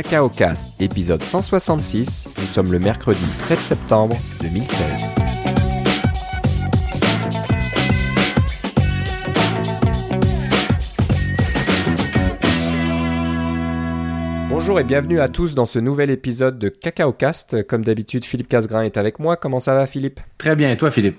Cacao Cast, épisode 166. Nous sommes le mercredi 7 septembre 2016. Bonjour et bienvenue à tous dans ce nouvel épisode de Cacao Cast. Comme d'habitude, Philippe Casgrain est avec moi. Comment ça va, Philippe? Très bien, et toi, Philippe?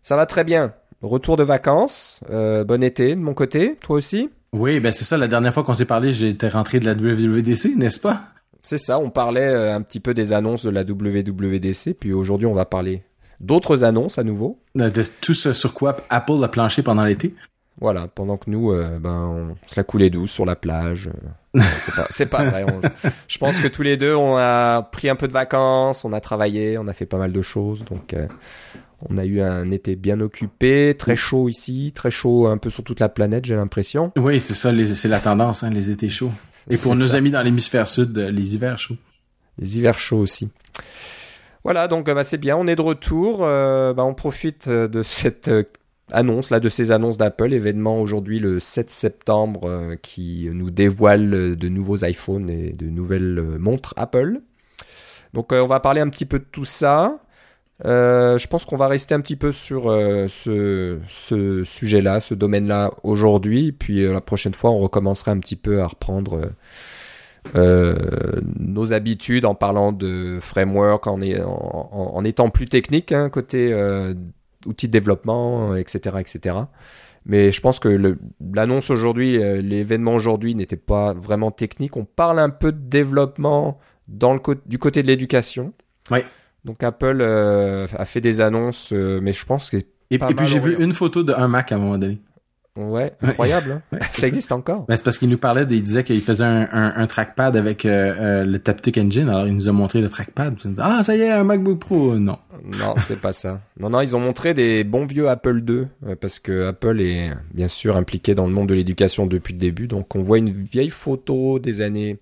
Ça va très bien. Retour de vacances. Euh, bon été de mon côté. Toi aussi? Oui, ben c'est ça. La dernière fois qu'on s'est parlé, j'étais rentré de la WWDC, n'est-ce pas? C'est ça. On parlait euh, un petit peu des annonces de la WWDC. Puis aujourd'hui, on va parler d'autres annonces à nouveau. De tout ce sur quoi Apple a planché pendant l'été. Voilà, pendant que nous, euh, ben, on se la coulait douce sur la plage. Euh, c'est pas, vrai. on- je pense que tous les deux, on a pris un peu de vacances, on a travaillé, on a fait pas mal de choses. Donc, euh, on a eu un été bien occupé, très chaud ici, très chaud un peu sur toute la planète, j'ai l'impression. Oui, c'est ça, c'est la tendance, hein, les étés chauds. Et pour nos ça. amis dans l'hémisphère sud, euh, les hivers chauds. Les hivers chauds aussi. Voilà, donc euh, bah, c'est bien, on est de retour. euh, bah, on profite de cette annonce, là, de ces annonces d'Apple, événement aujourd'hui le 7 septembre euh, qui nous dévoile de nouveaux iPhones et de nouvelles montres Apple. Donc euh, on va parler un petit peu de tout ça. Euh, je pense qu'on va rester un petit peu sur euh, ce, sujet-là, ce domaine-là aujourd'hui. Puis euh, la prochaine fois, on recommencera un petit peu à reprendre nos habitudes en parlant de framework, en, étant plus technique, hein, côté outils de développement, etc., etc. Mais je pense que l'annonce aujourd'hui, l'événement aujourd'hui n'était pas vraiment technique. On parle un peu de développement du côté de l'éducation. Ouais. Donc Apple euh, a fait des annonces, euh, mais je pense que Et, puis j'ai vu une photo d'un Mac à un moment donné. ouais, incroyable. hein. Ouais, ça existe encore. Ben, c'est parce qu'il nous parlait, de- il disait qu'il faisait un, un, un trackpad avec euh, euh, le Taptic Engine, alors il nous a montré le trackpad. Ah, ça y est, un MacBook Pro. Non. Non, c'est pas ça. Non, non, ils ont montré des bons vieux Apple II, euh, parce que Apple est bien sûr impliqué dans le monde de l'éducation depuis le début. Donc on voit une vieille photo des années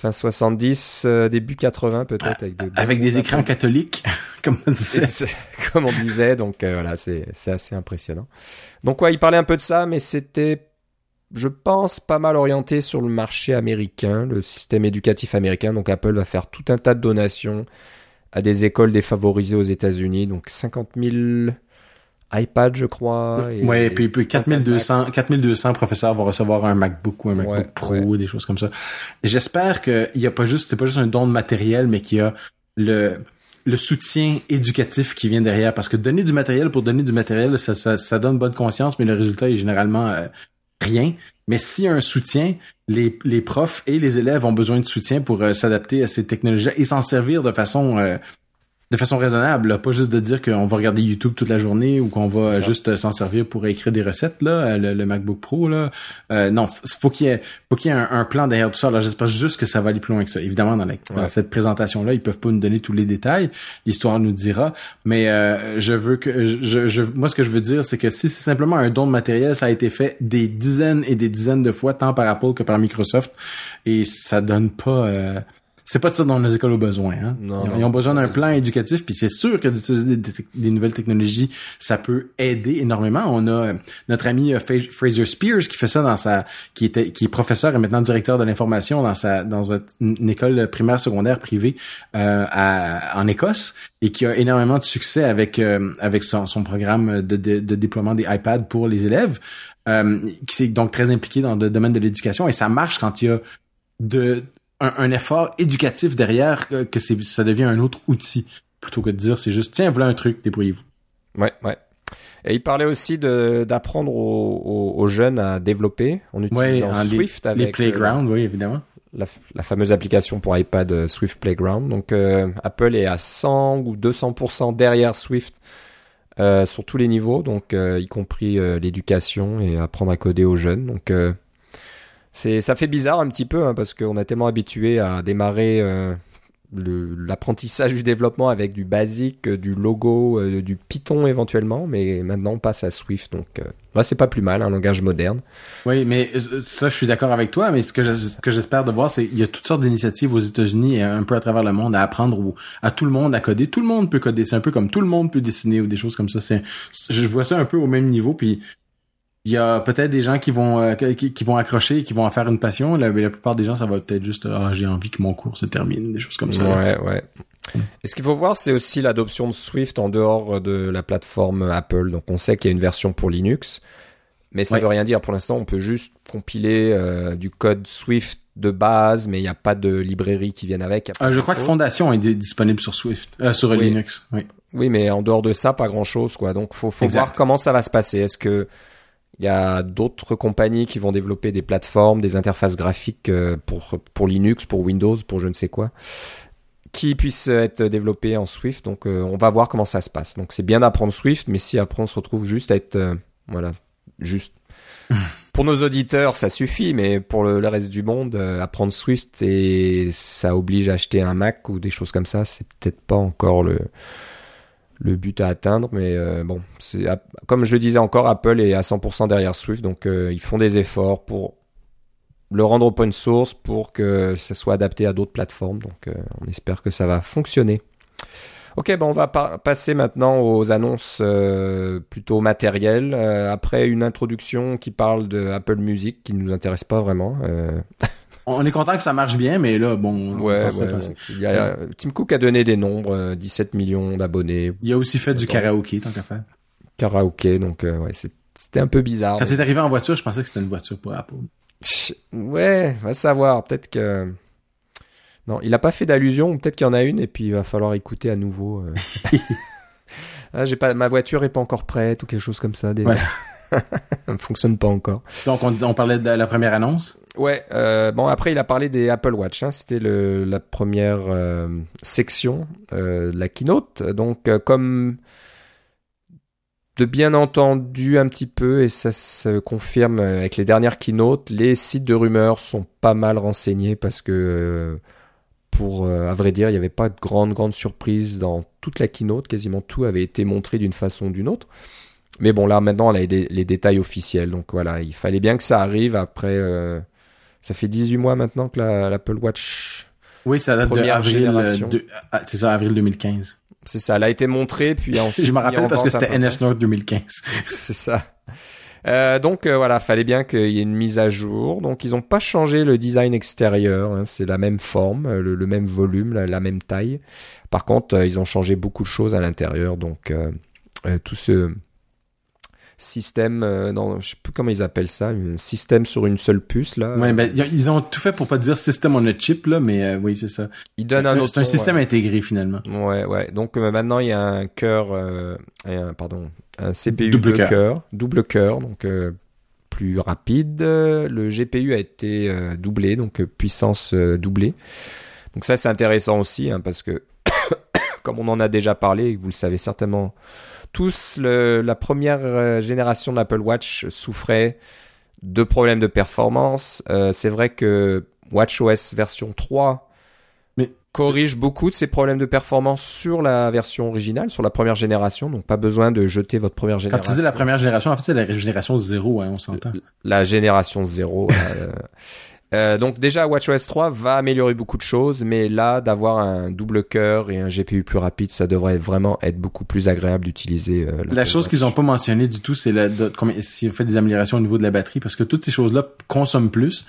fin 70, euh, début 80 peut-être. Avec des, Avec des écrans Apple. catholiques, comme on disait. Comme on disait, donc euh, voilà, c'est c'est assez impressionnant. Donc ouais, il parlait un peu de ça, mais c'était, je pense, pas mal orienté sur le marché américain, le système éducatif américain. Donc Apple va faire tout un tas de donations à des écoles défavorisées aux États-Unis. Donc 50 000 iPads, je crois. et- ouais, et puis, puis 4200, 4200 professeurs vont recevoir un MacBook ou un MacBook Ouais, Pro, ouais. des choses comme ça. J'espère qu'il y a pas juste, c'est pas juste un don de matériel, mais qu'il y a le, le soutien éducatif qui vient derrière. Parce que donner du matériel pour donner du matériel, ça, ça, ça donne bonne conscience, mais le résultat est généralement euh, rien. Mais s'il y a un soutien, les, les profs et les élèves ont besoin de soutien pour euh, s'adapter à ces technologies et s'en servir de façon euh, de façon raisonnable, là. pas juste de dire qu'on va regarder YouTube toute la journée ou qu'on va juste euh, s'en servir pour écrire des recettes là, euh, le, le MacBook Pro là. Euh, non, faut qu'il y ait faut qu'il y ait un, un plan derrière tout ça. Alors j'espère juste que ça va aller plus loin que ça. Évidemment dans, la- dans Ouais. cette présentation là, ils peuvent pas nous donner tous les détails. L'histoire nous dira, mais euh, je veux que je, je moi ce que je veux dire c'est que si c'est simplement un don de matériel, ça a été fait des dizaines et des dizaines de fois tant par Apple que par Microsoft et ça donne pas euh, c'est pas de ça dont nos écoles ont besoin. Hein? Non, ils, non. ils ont besoin d'un plan éducatif, puis c'est sûr que d'utiliser des, nouvelles technologies, ça peut aider énormément. On a euh, notre ami euh, Fraser Spears qui fait ça dans sa, qui était, qui est professeur et maintenant directeur de l'information dans sa, dans une école primaire secondaire privée euh, à- en Écosse et qui a énormément de succès avec euh, avec son, son programme de, de, de déploiement des iPads pour les élèves, euh, qui s'est donc très impliqué dans le domaine de l'éducation et ça marche quand il y a de un, un effort éducatif derrière que ça devient un autre outil plutôt que de dire c'est juste tiens voilà un truc débrouillez-vous Ouais, ouais. Et il parlait aussi d'apprendre aux, aux- aux jeunes à développer en utilisant les- Swift les, avec euh, playgrounds oui évidemment la, la fameuse application pour iPad euh, Swift Playground. Donc euh, Apple est à 100 ou 200% derrière Swift euh, sur tous les niveaux, donc y compris l'éducation et apprendre à coder aux jeunes. Donc c'est ça fait bizarre un petit peu hein, parce qu'on a tellement habitué à démarrer euh, l'apprentissage du développement avec du basique, euh, du logo, euh, du Python éventuellement, mais maintenant on passe à Swift. Donc euh, ouais, c'est pas plus mal, un langage moderne. oui mais euh, ça je suis d'accord avec toi mais ce que j'espère de voir c'est il y a toutes sortes d'initiatives aux États-Unis et un peu à travers le monde à apprendre au- à tout le monde à coder tout le monde peut coder c'est un peu comme tout le monde peut dessiner ou des choses comme ça c'est je vois ça un peu au même niveau puis Il y a peut-être des gens qui vont euh, qui, qui, vont accrocher et qui vont en faire une passion. La, la plupart des gens, ça va peut-être juste ah j'ai envie que mon cours se termine, des choses comme ça. Ouais, ouais. Et ce qu'il faut voir, c'est aussi l'adoption de Swift en dehors de la plateforme Apple. Donc on sait qu'il y a une version pour Linux, mais ça Ouais. veut rien dire. Pour l'instant, on peut juste compiler euh, du code Swift de base, mais il n'y a pas de librairie qui vienne avec. Il y a pas Euh, je crois que. Fondation est di- disponible sur Swift, euh, sur Oui. Linux. Oui. Oui, mais en dehors de ça, pas grand chose, quoi. Donc, faut, faut Exact. voir comment ça va se passer. Est-ce que il y a d'autres compagnies qui vont développer des plateformes, des interfaces graphiques euh, pour, pour Linux, pour Windows, pour je ne sais quoi, qui puissent être développées en Swift. Donc, euh, on va voir comment ça se passe. Donc, c'est bien d'apprendre Swift, mais si après on se retrouve juste à être, euh, voilà, juste. Pour nos auditeurs, ça suffit, mais pour le, le reste du monde, euh, apprendre Swift et ça oblige à acheter un Mac ou des choses comme ça, c'est peut-être pas encore le, le but à atteindre, mais euh, bon, c'est comme je le disais encore, Apple est à 100% derrière Swift, donc euh, ils font des efforts pour le rendre open source pour que ça soit adapté à d'autres plateformes. Donc euh, on espère que ça va fonctionner. Ok, bon, on va pa- passer maintenant aux annonces plutôt matérielles. Après une introduction qui parle de Apple Music, qui ne nous intéresse pas vraiment. Euh, On est content que ça marche bien, mais là, bon, on ouais, ouais, bon. Il y a- Tim Cook a donné des nombres, euh, 17 millions d'abonnés, Il a aussi fait du karaoké, tant qu'à faire. karaoké, donc euh, ouais, c'était un peu bizarre. Quand mais- t'es arrivé en voiture, je pensais que c'était une voiture pour Apple. Ouais, va savoir. Peut-être que. Non, il n'a pas fait d'allusion, peut-être qu'il y en a une, et puis il va falloir écouter à nouveau. euh. ah, j'ai pas, ma voiture est pas encore prête, ou quelque chose comme ça. Des... Ouais. Ça ne fonctionne pas encore. Donc, on, on parlait de la première annonce? Ouais, euh, bon, après, il a parlé des Apple Watch. Hein, C'était la première euh, section euh, de la keynote. Donc, comme de bien entendu un petit peu, et ça se confirme avec les dernières keynotes, les sites de rumeurs sont pas mal renseignés parce que, pour, à vrai dire, il n'y avait pas de grande, grande surprise dans toute la keynote. Quasiment tout avait été montré d'une façon ou d'une autre. Mais bon, là, maintenant, on a les, les détails officiels. Donc voilà, il fallait bien que ça arrive après... euh, ça fait 18 mois maintenant que la- l'Apple Watch... Oui, ça date de avril, euh, ah, c'est ça, avril 2015. C'est ça, elle a été montrée, puis ensuite... Je me rappelle parce que c'était. NS North 2015. C'est ça. Euh, donc euh, voilà, fallait bien qu'il y ait une mise à jour. Donc ils n'ont pas changé le design extérieur, hein, c'est la même forme, euh, le, le même volume, la, la même taille. Par contre, euh, ils ont changé beaucoup de choses à l'intérieur. Donc tout ce système, euh, non, je sais plus comment ils appellent ça, un système sur une seule puce là. Ouais, ben, ils ont tout fait pour pas dire system on a chip, là, mais euh, oui, c'est ça. ils donnent un autre. C'est un système ouais. intégré, finalement. Ouais, ouais. Donc euh, maintenant il y a un cœur, euh, un, pardon, un CPU Double de cœur. double cœur, donc euh, plus rapide. Euh, Le GPU a été euh, doublé, donc euh, puissance euh, doublée. Donc ça c'est intéressant aussi, hein, parce que comme on en a déjà parlé, vous le savez certainement tous, le- la première euh, génération de l'Apple Watch souffrait de problèmes de performance. Euh, c'est vrai que WatchOS version 3 Mais- corrige beaucoup de ces problèmes de performance sur la version originale, sur la première génération. Donc pas besoin de jeter votre première Quand génération. tu dis la première génération, en fait, c'est la génération zéro, hein, on s'entend. La génération 0. euh, euh, donc déjà WatchOS 3 va améliorer beaucoup de choses, mais là d'avoir un double cœur et un GPU plus rapide, ça devrait vraiment être beaucoup plus agréable d'utiliser. euh, La l'Apple chose qu'ils ont Watch. pas mentionné du tout, c'est la, s'ils ont fait des améliorations au niveau de la batterie, parce que toutes ces choses-là consomment plus,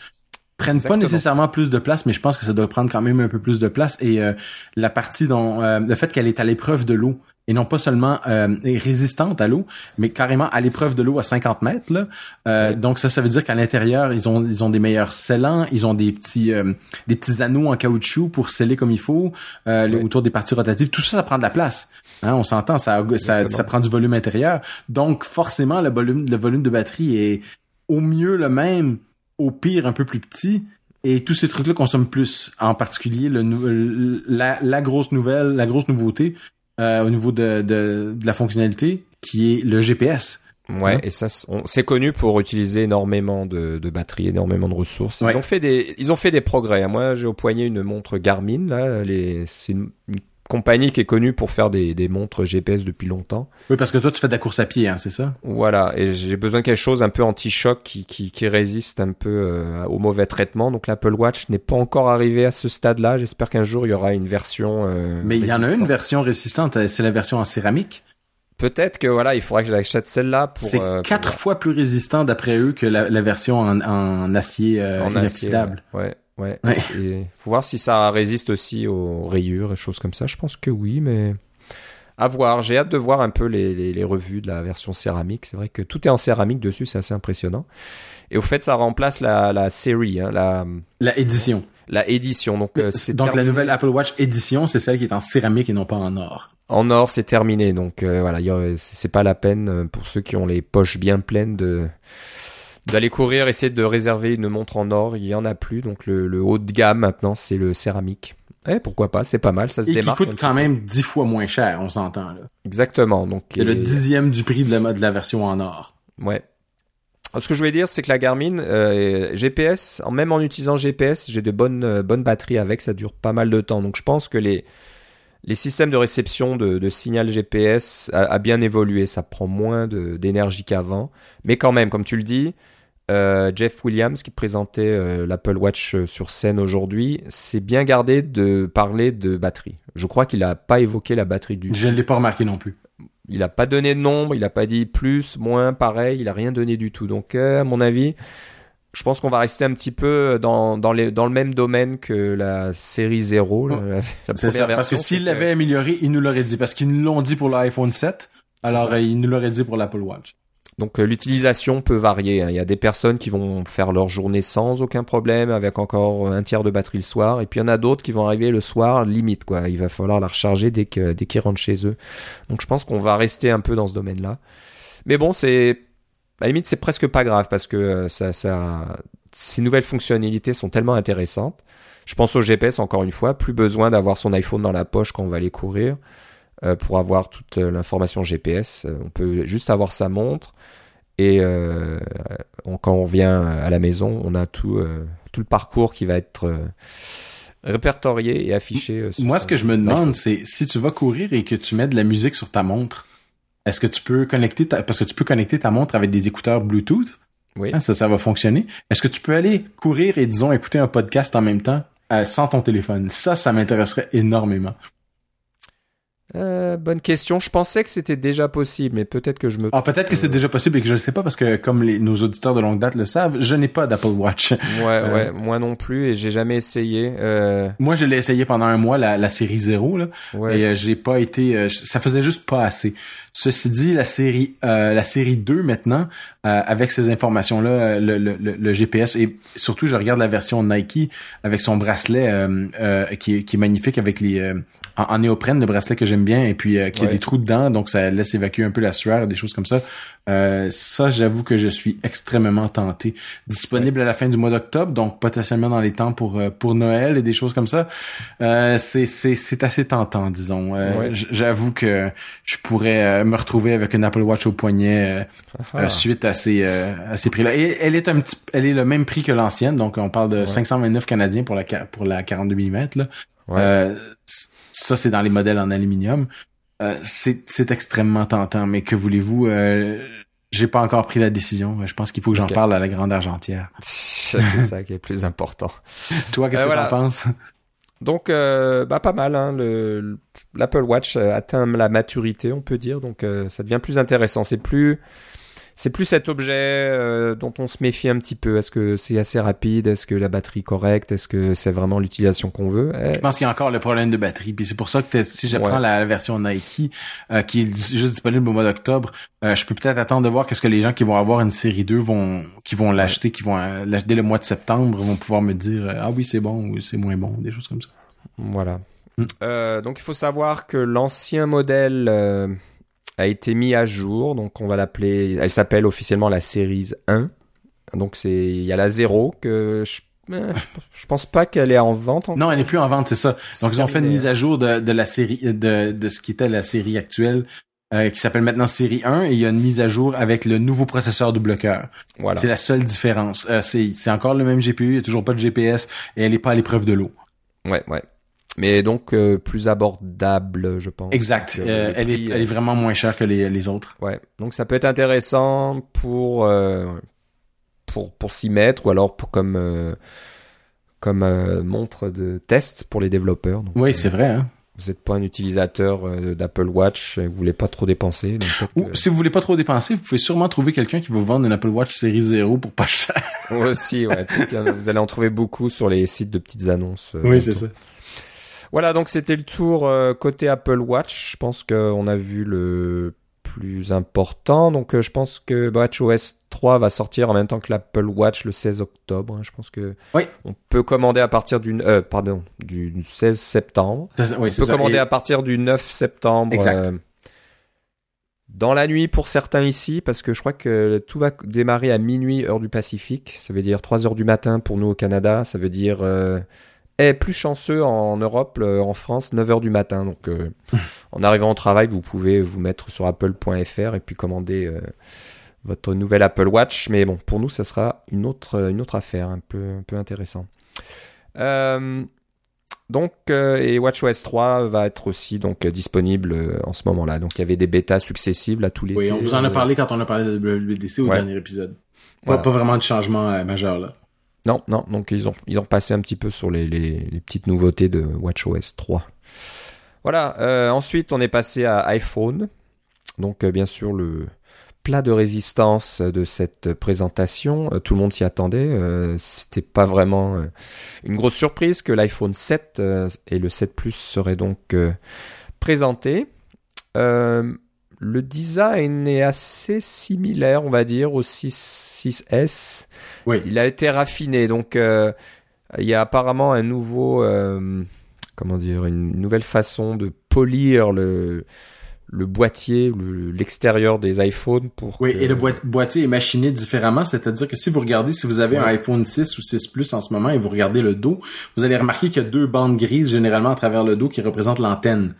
prennent Exactement. pas nécessairement plus de place, mais je pense que ça doit prendre quand même un peu plus de place. Et euh, la partie dont euh, le fait qu'elle est à l'épreuve de l'eau et non pas seulement euh, résistante à l'eau, mais carrément à l'épreuve de l'eau à 50 mètres. Là. Euh, Ouais. Donc ça, ça veut dire qu'à l'intérieur, ils ont ils ont des meilleurs scellants, ils ont des petits euh, des petits anneaux en caoutchouc pour sceller comme il faut euh, Ouais. autour des parties rotatives. Tout ça, ça prend de la place. Hein, on s'entend, ça, ça ça prend du volume intérieur. Donc forcément, le volume le volume de batterie est au mieux le même, au pire un peu plus petit. Et tous ces trucs-là consomment plus. En particulier, le, la, la grosse nouvelle, la grosse nouveauté euh, au niveau de, de, de la fonctionnalité, qui est le GPS. Ouais, Hein? et ça, c'est- on- c'est connu pour utiliser énormément de, de batterie, énormément de ressources. Ils Ouais. ont fait des, ils ont fait des progrès. Moi, j'ai au poignet une montre Garmin. Là, les, c'est une, une compagnie qui est connue pour faire des, des montres GPS depuis longtemps. Oui, parce que toi, tu fais de la course à pied, hein, c'est ça? Voilà, et j'ai besoin de quelque chose un peu anti-choc qui, qui, qui résiste un peu euh, au mauvais traitement. Donc l'Apple Watch n'est pas encore arrivé à ce stade-là. J'espère qu'un jour il y aura une version. euh, Mais il y en a une version résistante, euh, c'est la version en céramique. peut-être que voilà, il faudrait que j'achète celle-là pour. C'est euh, quatre pour- fois plus résistant d'après eux que la, la version en, en acier euh, en acier, inoxydable. Ouais, ouais. Faut voir si ça résiste aussi aux rayures et choses comme ça. Je pense que oui, mais à voir. J'ai hâte de voir un peu les, les, les revues de la version céramique. C'est vrai que tout est en céramique dessus, c'est assez impressionnant. Et au fait, ça remplace la, la série, hein, la, La édition. la édition. Donc, euh, c'est Donc la nouvelle Apple Watch édition, c'est celle qui est en céramique et non pas en or. En or, c'est terminé. Donc euh, voilà, c'est pas la peine euh, pour ceux qui ont les poches bien pleines de d'aller courir, essayer de réserver une montre en or. Il y en a plus. Donc le, le haut de gamme maintenant, c'est le céramique. Eh, pourquoi pas? C'est pas mal, ça se Et qui démarque. coûte un quand même dix fois moins cher, on s'entend là. Exactement. Donc C'est le et- dixième du prix de la, de la version en or. Ouais. Ce que je voulais dire, c'est que la Garmin euh, GPS, même en utilisant GPS, j'ai de bonnes euh, bonnes batteries avec, ça dure pas mal de temps. Donc je pense que les les systèmes de réception de, de signal GPS a, a bien évolué. Ça prend moins d'énergie qu'avant, mais quand même, comme tu le dis, euh, Jeff Williams qui présentait euh, l'Apple Watch euh, sur scène aujourd'hui, s'est bien gardé de parler de batterie. Je crois qu'il a pas évoqué la batterie du Je ne l'ai pas remarqué non plus. il a pas donné de nombre, il a pas dit plus, moins, pareil, il a rien donné du tout. Donc, euh, à mon avis, je pense qu'on va rester un petit peu dans, dans, les, dans le même domaine que la série 0, la, la C'est première ça. Parce que version, c'était- l'avaient amélioré, ils nous l'auraient dit. Parce qu'ils nous l'ont dit pour l'iPhone 7. Alors, ils nous l'auraient dit pour l'Apple Watch. Donc, euh, l'utilisation peut varier. hein. Il y a des personnes qui vont faire leur journée sans aucun problème, avec encore un tiers de batterie le soir. Et puis, il y en a d'autres qui vont arriver le soir, limite, quoi. Il va falloir la recharger dès qu'ils rentrent chez eux. Donc, je pense qu'on va rester un peu dans ce domaine-là. Mais bon, c'est, à la limite, c'est presque pas grave parce que euh, ces nouvelles fonctionnalités sont tellement intéressantes. Je pense au GPS encore une fois, plus besoin d'avoir son iPhone dans la poche quand on va aller courir euh, pour avoir toute euh, l'information GPS. Euh, On peut juste avoir sa montre et euh, on- quand on revient à la maison, on a tout, euh, tout le parcours qui va être euh, répertorié et affiché. euh, sur Moi, ce que je me demande, c'est si tu vas courir et que tu mets de la musique sur ta montre, est-ce que tu peux connecter ta, parce que tu peux connecter ta montre avec des écouteurs Bluetooth? Oui. Hein, ça, ça va fonctionner. Est-ce que tu peux aller courir et, disons, écouter un podcast en même temps euh, sans ton téléphone? Ça, ça m'intéresserait énormément. Euh, bonne question. Je pensais que c'était déjà possible, mais peut-être que je me. Ah, peut-être que c'est déjà possible et que je ne sais pas parce que, comme les, nos auditeurs de longue date le savent, je n'ai pas d'Apple Watch. Ouais, Euh. ouais, moi non plus, et j'ai jamais essayé. Euh, Moi, je l'ai essayé pendant un mois, la, la série 0, là. ouais. Et euh, j'ai pas été, euh, ça faisait juste pas assez. Ceci dit, la série, euh, la série 2 maintenant, euh, avec ces informations-là, euh, le, le, le, le GPS et surtout, je regarde la version Nike avec son bracelet euh, euh, qui, est, qui est magnifique avec les euh, en, en néoprène, le bracelet que j'aime bien et puis euh, qui a Ouais. des trous dedans, donc ça laisse évacuer un peu la sueur, des choses comme ça. Euh, ça, j'avoue que je suis extrêmement tenté. Disponible à la fin du mois d'octobre, donc potentiellement dans les temps pour euh, pour Noël et des choses comme ça. Euh, c'est c'est c'est assez tentant, disons. Euh, Ouais. J'avoue que je pourrais euh, me retrouver avec une Apple Watch au poignet euh, Ah. euh, suite à ces euh, à ces prix-là. Et elle est un petit, elle est le même prix que l'ancienne, donc on parle de 529 canadiens pour la pour la 42 mm là. Ça c'est dans les modèles en aluminium. Euh, c'est extrêmement tentant, mais que voulez-vous euh, j'ai pas encore pris la décision. Je pense qu'il faut que j'en parle à la grande argentière. c'est ça qui est plus important. Toi, qu'est-ce Euh, que voilà. t'en penses? Donc, euh, bah, pas mal. Hein, le- le- L'Apple Watch euh, atteint la maturité, on peut dire. Donc, euh, ça devient plus intéressant. C'est plus, c'est plus cet objet euh, dont on se méfie un petit peu. Est-ce que c'est assez rapide? Est-ce que la batterie est correcte? Est-ce que c'est vraiment l'utilisation qu'on veut? Eh, Je pense qu'il y a encore le problème de batterie. Puis c'est pour ça que si je Ouais. prends la, la version Nike, euh, qui est juste disponible au mois d'octobre, euh, je peux peut-être attendre de voir qu'est-ce que les gens qui vont avoir une série 2 vont, qui vont l'acheter, qui vont euh, l'acheter dès le mois de septembre, vont pouvoir me dire euh, ah oui c'est bon ou c'est moins bon, des choses comme ça. Voilà. Mm. Euh, donc il faut savoir que l'ancien modèle euh, a été mis à jour. Donc on va l'appeler. Elle s'appelle officiellement la Series 1. Donc c'est il y a la 0 que je, euh, je, je pense pas qu'elle est en vente. Non, elle n'est plus en vente, c'est ça. Donc ils ont fait une mise à jour de, de la série de, de ce qui était la série actuelle. euh, qui s'appelle maintenant série 1 et il y a une mise à jour avec le nouveau processeur double cœur. Voilà. C'est la seule différence. Euh, c'est c'est encore le même GPU, il y a toujours pas de GPS et elle est pas à l'épreuve de l'eau. Ouais, ouais. Mais donc euh, plus abordable, je pense. Exact. Euh, le elle, est, prix, elle est euh, vraiment moins chère que les, les autres. Ouais. Donc ça peut être intéressant pour pour pour s'y mettre ou alors pour comme comme montre de test pour les développeurs. Donc, Oui, c'est vrai. Hein? vous n'êtes pas un utilisateur d'Apple Watch, vous voulez pas trop dépenser. Ou si vous voulez pas trop dépenser, vous pouvez sûrement trouver quelqu'un qui va vous vendre une Apple Watch série 0 pour pas cher. Aussi, ouais. vous allez en trouver beaucoup sur les sites de petites annonces. oui, c'est ça. Voilà, donc c'était le tour côté Apple Watch. Je pense qu'on a vu le plus important. Donc euh, je pense que WatchOS 3 va sortir en même temps que l'Apple Watch le 16 octobre. Hein. Je pense que oui. on peut commander à partir du euh, pardon du 16 septembre. on peut commander à partir du 9 septembre. Euh, dans la nuit pour certains ici, parce que je crois que tout va démarrer à minuit heure du Pacifique. Ça veut dire 3 heures du matin pour nous au Canada. Ça veut dire est plus chanceux en Europe, en France, 9h du matin. Donc, euh, en arrivant au travail, vous pouvez vous mettre sur apple.fr et puis commander euh, votre nouvelle Apple Watch. Mais bon, pour nous, ça sera une autre, une autre affaire, un peu, un peu intéressant. Euh, donc, et WatchOS 3 va être aussi donc disponible en ce moment-là. Donc, il y avait des bêtas successives là tous les. Oui, on vous en a parlé quand on a parlé de WWDC au dernier épisode. Pas, pas vraiment de changement majeur là. Non, non, donc ils ont, passé un petit peu sur les, les, petites nouveautés de WatchOS 3. Voilà, euh, ensuite on est passé à iPhone. Donc euh, bien sûr le plat de résistance de cette présentation, euh, tout le monde s'y attendait. C'était pas vraiment une grosse surprise que l'iPhone 7 et le 7 Plus seraient donc présentés. Le design est assez similaire, on va dire, au 6, 6S. Oui. Il a été raffiné, donc euh, il y a apparemment un nouveau, euh, comment dire, une nouvelle façon de polir le le boîtier, l'extérieur des iPhones pour. Oui, et le boîtier est machiné différemment, c'est-à-dire que si vous regardez, si vous avez un iPhone 6 ou 6 Plus en ce moment et vous regardez le dos, vous allez remarquer qu'il y a deux bandes grises généralement à travers le dos qui représentent l'antenne.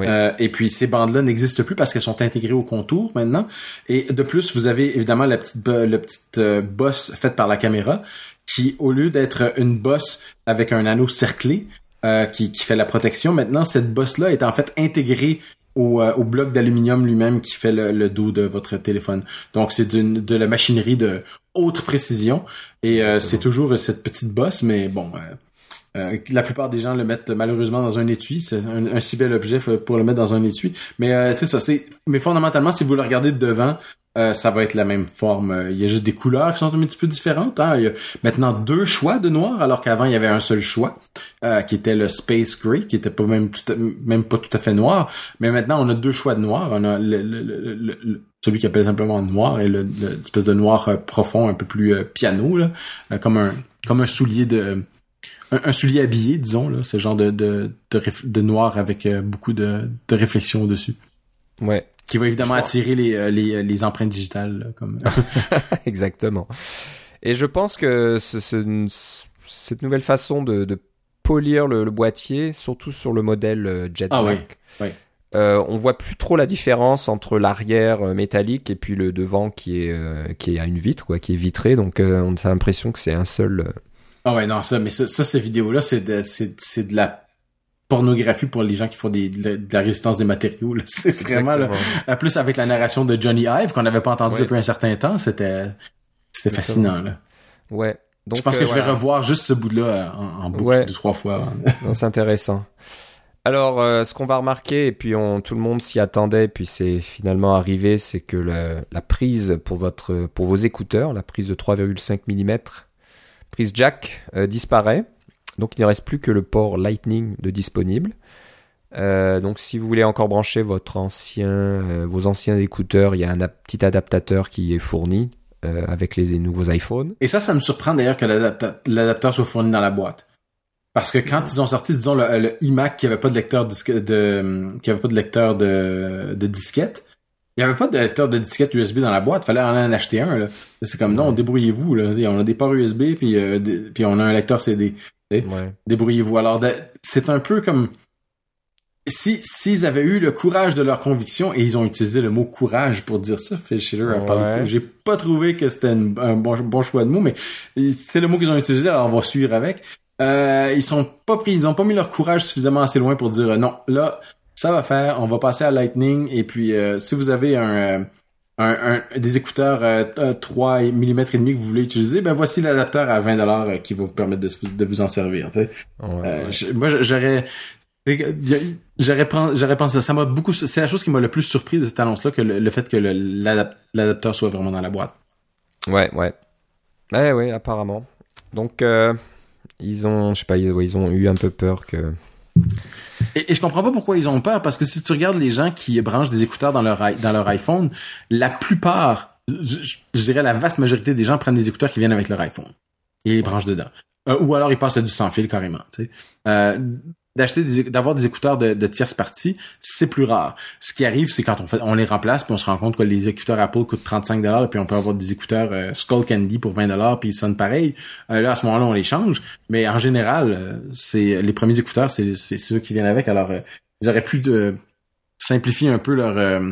Euh, et puis ces bandes-là n'existent plus parce qu'elles sont intégrées au contour maintenant. Et de plus, vous avez évidemment la petite, la petite euh, bosse faite par la caméra qui, au lieu d'être une bosse avec un anneau cerclé euh, qui, qui fait la protection, maintenant cette bosse-là est en fait intégrée au, au bloc d'aluminium lui-même qui fait le, dos de votre téléphone. Donc c'est de la machinerie de haute précision et c'est toujours cette petite bosse, mais bon, euh, la plupart des gens le mettent malheureusement dans un étui. C'est un, si bel objet pour le mettre dans un étui. Mais euh, c'est ça. C'est mais fondamentalement, si vous le regardez de devant, euh, ça va être la même forme. Il y a juste des couleurs qui sont un petit peu différentes. Hein. Il y a maintenant deux choix de noir, alors qu'avant il y avait un seul choix, qui était le Space Gray, qui était pas même même pas tout à fait noir. Mais maintenant on a deux choix de noir. On a celui qui appelle simplement noir et l'espèce de noir profond, un peu plus piano, comme un soulier de un, soulier habillé, disons, là, ce genre de, de, de, noir avec euh, beaucoup de, de réflexion au-dessus. Ouais. Qui va évidemment attirer les, euh, les, euh, les, empreintes digitales. comme... Exactement. Et je pense que ce, cette nouvelle façon de, de polir le, boîtier, surtout sur le modèle Jetpack, ah. Euh, on voit plus trop la différence entre l'arrière métallique et puis le devant qui est qui est à une vitre quoi, qui est vitré. Donc on a l'impression que c'est un seul ah ouais, non, ça, mais ça, ça ces vidéos-là, c'est de, c'est, c'est de la pornographie pour les gens qui font des, de, la résistance des matériaux. C'est vraiment là. Plus avec la narration de Johnny Ive qu'on n'avait pas entendu depuis un certain temps, c'était c'était fascinant là. Ouais. Donc, je pense que euh, je vais revoir juste ce bout-là euh, en, en boucle deux trois fois. c'est intéressant. Alors, euh, ce qu'on va remarquer, et puis on, tout le monde s'y attendait, puis c'est finalement arrivé, c'est que la prise pour votre, pour vos écouteurs, la prise de 3,5 mm, prise jack euh, disparaît. Donc il ne reste plus que le port Lightning de disponible. Euh, donc si vous voulez encore brancher votre ancien, euh, vos anciens écouteurs, il y a un petit adaptateur qui est fourni avec les nouveaux iPhones. Et ça, ça me surprend d'ailleurs que l'adaptateur soit fourni dans la boîte. Parce que quand ils ont sorti, disons, le, iMac qui avait pas de lecteur de, qui avait pas de lecteur de, de disquette, il n'y avait pas de lecteur de disquette USB dans la boîte, fallait en acheter un. Là. C'est comme non, débrouillez-vous. Là. On a des ports USB puis, euh, puis on a un lecteur CD. Débrouillez-vous. Alors c'est un peu comme si s'ils avaient eu le courage de leur conviction et ils ont utilisé le mot courage pour dire ça, Phil Schiller a parlé J'ai pas trouvé que c'était un bon, bon choix de mots, mais c'est le mot qu'ils ont utilisé, alors on va suivre avec. Euh, ils sont pas pris, ils ont pas mis leur courage suffisamment assez loin pour dire non, là, ça va faire. On va passer à Lightning et puis euh, si vous avez un, euh, un, un des écouteurs euh, 3 mm et demi que vous voulez utiliser, ben voici l'adapteur à 20 dollars euh, qui va vous permettre de, de vous en servir. Tu sais. moi j'aurais J'aurais pensé ça. m'a beaucoup. C'est la chose qui m'a le plus surpris de cette annonce-là que le, fait que l'adapteur soit vraiment dans la boîte. Ouais, ouais. Ouais, ouais, apparemment. Donc, euh, ils ont, je sais pas, ils, ont eu un peu peur que. Et, je comprends pas pourquoi ils ont peur, parce que si tu regardes les gens qui branchent des écouteurs dans leur, dans leur iPhone, la plupart, je, dirais la vaste majorité des gens prennent des écouteurs qui viennent avec leur iPhone. Et ils branchent dedans. Euh, ou alors ils passent à du sans fil carrément. Tu sais. Euh, d'acheter d'avoir des écouteurs de, de tierce partie, c'est plus rare. Ce qui arrive, c'est quand on fait, on les remplace, puis on se rend compte que les écouteurs Apple coûtent 35 dollars, et puis on peut avoir des écouteurs euh, Skull Candy pour 20 dollars, puis ils sonnent pareil. Euh, là, à ce moment-là, on les change. Mais en général, euh, c'est les premiers écouteurs, c'est ceux qui viennent avec. Alors, ils auraient pu de simplifier un peu leur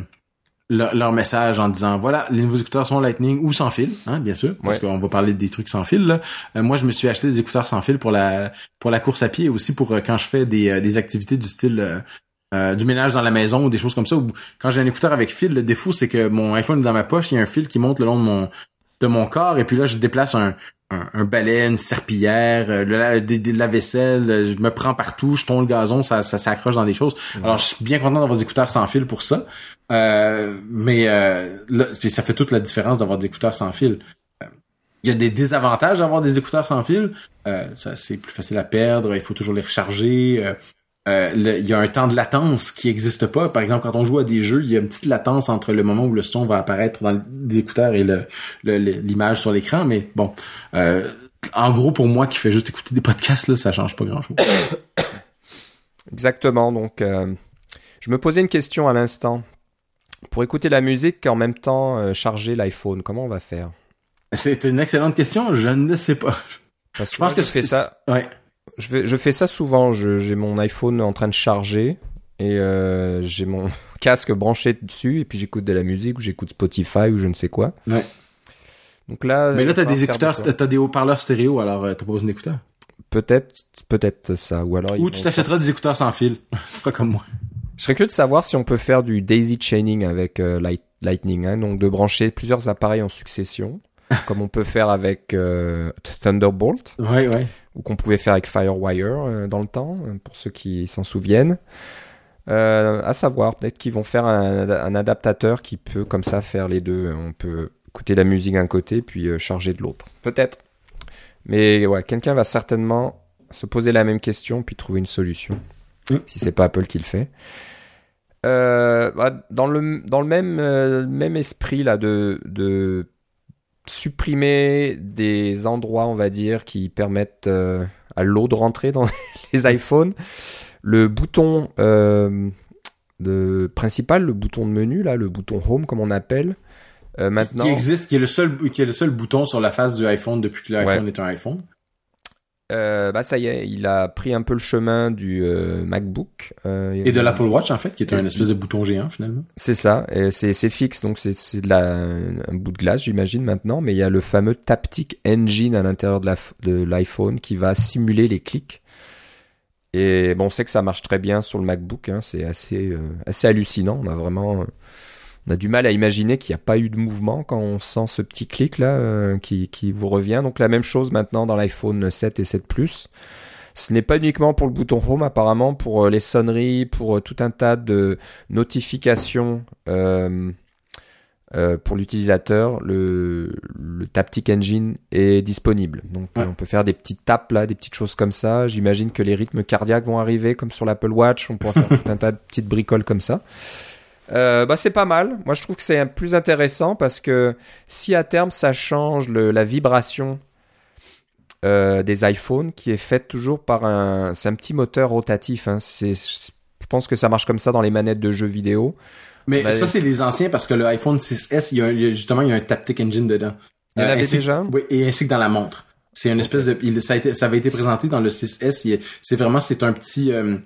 leur, message en disant voilà les nouveaux écouteurs sont Lightning ou sans fil hein bien sûr parce qu'on va parler des trucs sans fil là. Euh, moi je me suis acheté des écouteurs sans fil pour la pour la course à pied et aussi pour euh, quand je fais des, euh, des activités du style du ménage dans la maison ou des choses comme ça ou quand j'ai un écouteur avec fil le défaut c'est que mon iPhone est dans ma poche il y a un fil qui monte le long de mon de mon corps et puis là je déplace un un, balai, une serpillière, euh, la, la vaisselle, euh, je me prends partout, je tombe le gazon, ça, ça s'accroche dans des choses. Alors je suis bien content d'avoir des écouteurs sans fil pour ça. Euh, mais euh, ça fait toute la différence d'avoir des écouteurs sans fil. Il y a des désavantages d'avoir des écouteurs sans fil. ça c'est plus facile à perdre, il faut toujours les recharger. Euh, il y a un temps de latence qui n'existe pas. Par exemple, quand on joue à des jeux, il y a une petite latence entre le moment où le son va apparaître dans l'écouteur et l'image sur l'écran. Mais bon, euh, en gros, pour moi qui fais juste écouter des podcasts, là, ça change pas grand-chose. Exactement. Donc, euh, je me posais une question à l'instant. Pour écouter la musique et en même temps charger l'iPhone, comment on va faire? C'est une excellente question. Je ne sais pas. Parce que je pense que je fais ça. Ouais je, je fais ça souvent. J'ai mon iPhone en train de charger et euh, j'ai mon casque branché dessus et puis j'écoute de la musique ou j'écoute Spotify ou je ne sais quoi. Ouais. Donc là. Mais là, t'as des écouteurs, t'as des haut-parleurs stéréo, alors euh, t'as pas besoin d'écouteurs? Peut-être, peut-être ça, ou alors. Ou tu t'achèteras des écouteurs sans fil. tu feras comme moi. Je serais curieux de savoir si on peut faire du daisy chaining avec euh, Lightning, hein, donc de brancher plusieurs appareils en succession, comme on peut faire avec Thunderbolt. Ouais, ouais ou qu'on pouvait faire avec Firewire euh, dans le temps, euh, pour ceux qui s'en souviennent. Euh, à savoir, peut-être qu'ils vont faire un, adaptateur qui peut comme ça faire les deux. On peut écouter la musique d'un côté puis charger de l'autre. Peut-être. Mais ouais, quelqu'un va certainement se poser la même question puis trouver une solution. Mm. Si c'est pas Apple qui le fait. Bah, dans le dans le même même esprit là de de supprimer des endroits, on va dire, qui permettent euh, à l'eau de rentrer dans les iPhones. Le bouton euh, de, principal, le bouton de menu, là, le bouton Home, comme on appelle, euh, maintenant. Qui existe, qui est le seul, qui est le seul bouton sur la face du iPhone depuis que l'iPhone est un iPhone. Euh, bah ça y est, il a pris un peu le chemin du euh, MacBook. Euh, et de l'Apple Watch en fait, qui est un espèce de bouton géant finalement. C'est ça, c'est fixe, donc c'est de la, un bout de glace j'imagine maintenant, mais il y a le fameux Taptic Engine à l'intérieur de l'iPhone qui va simuler les clics. Et bon, on sait que ça marche très bien sur le MacBook, hein, c'est assez, assez hallucinant, on a vraiment on a du mal à imaginer qu'il n'y a pas eu de mouvement quand on sent ce petit clic là euh, qui, qui, vous revient. Donc la même chose maintenant dans l'iPhone 7 et 7 Plus. Ce n'est pas uniquement pour le bouton Home, apparemment pour euh, les sonneries, pour euh, tout un tas de notifications euh, euh, pour l'utilisateur. Le, le Taptic Engine est disponible. Donc on peut faire des petites tapes là, des petites choses comme ça. J'imagine que les rythmes cardiaques vont arriver comme sur l'Apple Watch. On pourra faire tout un tas de petites bricoles comme ça. Euh, bah c'est pas mal. Moi je trouve que c'est plus intéressant parce que si à terme ça change le, la vibration euh, des iPhones qui est faite toujours par un, c'est un petit moteur rotatif. Hein. C'est, je pense que ça marche comme ça dans les manettes de jeux vidéo. Mais bah, ça c'est les anciens parce que le iPhone 6S, il y a, justement il y a un Taptic Engine dedans. Il y en euh, avait déjà. Oui, et ainsi que dans la montre. C'est une espèce de, il, ça, a été, ça avait été présenté dans le 6S. C'est vraiment c'est un petit euh,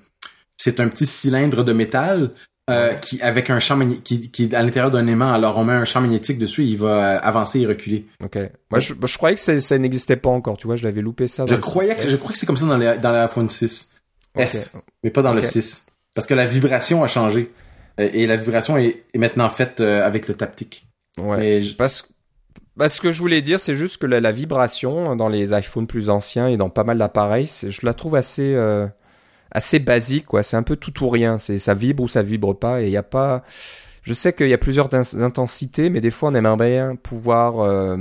c'est un petit cylindre de métal euh, qui avec un champ magnétique qui, est à l'intérieur d'un aimant. Alors on met un champ magnétique dessus, il va euh, avancer et reculer. Ok. Moi je, je croyais que ça, n'existait pas encore. Tu vois, je l'avais loupé ça. je croyais que je crois que c'est comme ça dans, les, dans l'iPhone 6 S, mais pas dans le 6 parce que la vibration a changé euh, et la vibration est, est maintenant faite avec le taptic. Ouais. Parce bah, ce que je voulais dire, c'est juste que la, vibration dans les iPhones plus anciens et dans pas mal d'appareils, je la trouve assez assez basique, quoi. C'est un peu tout ou rien. C'est ça vibre ou ça vibre pas, et il y a pas. Je sais qu'il y a plusieurs intensités, mais des fois on aimerait bien pouvoir. Euh,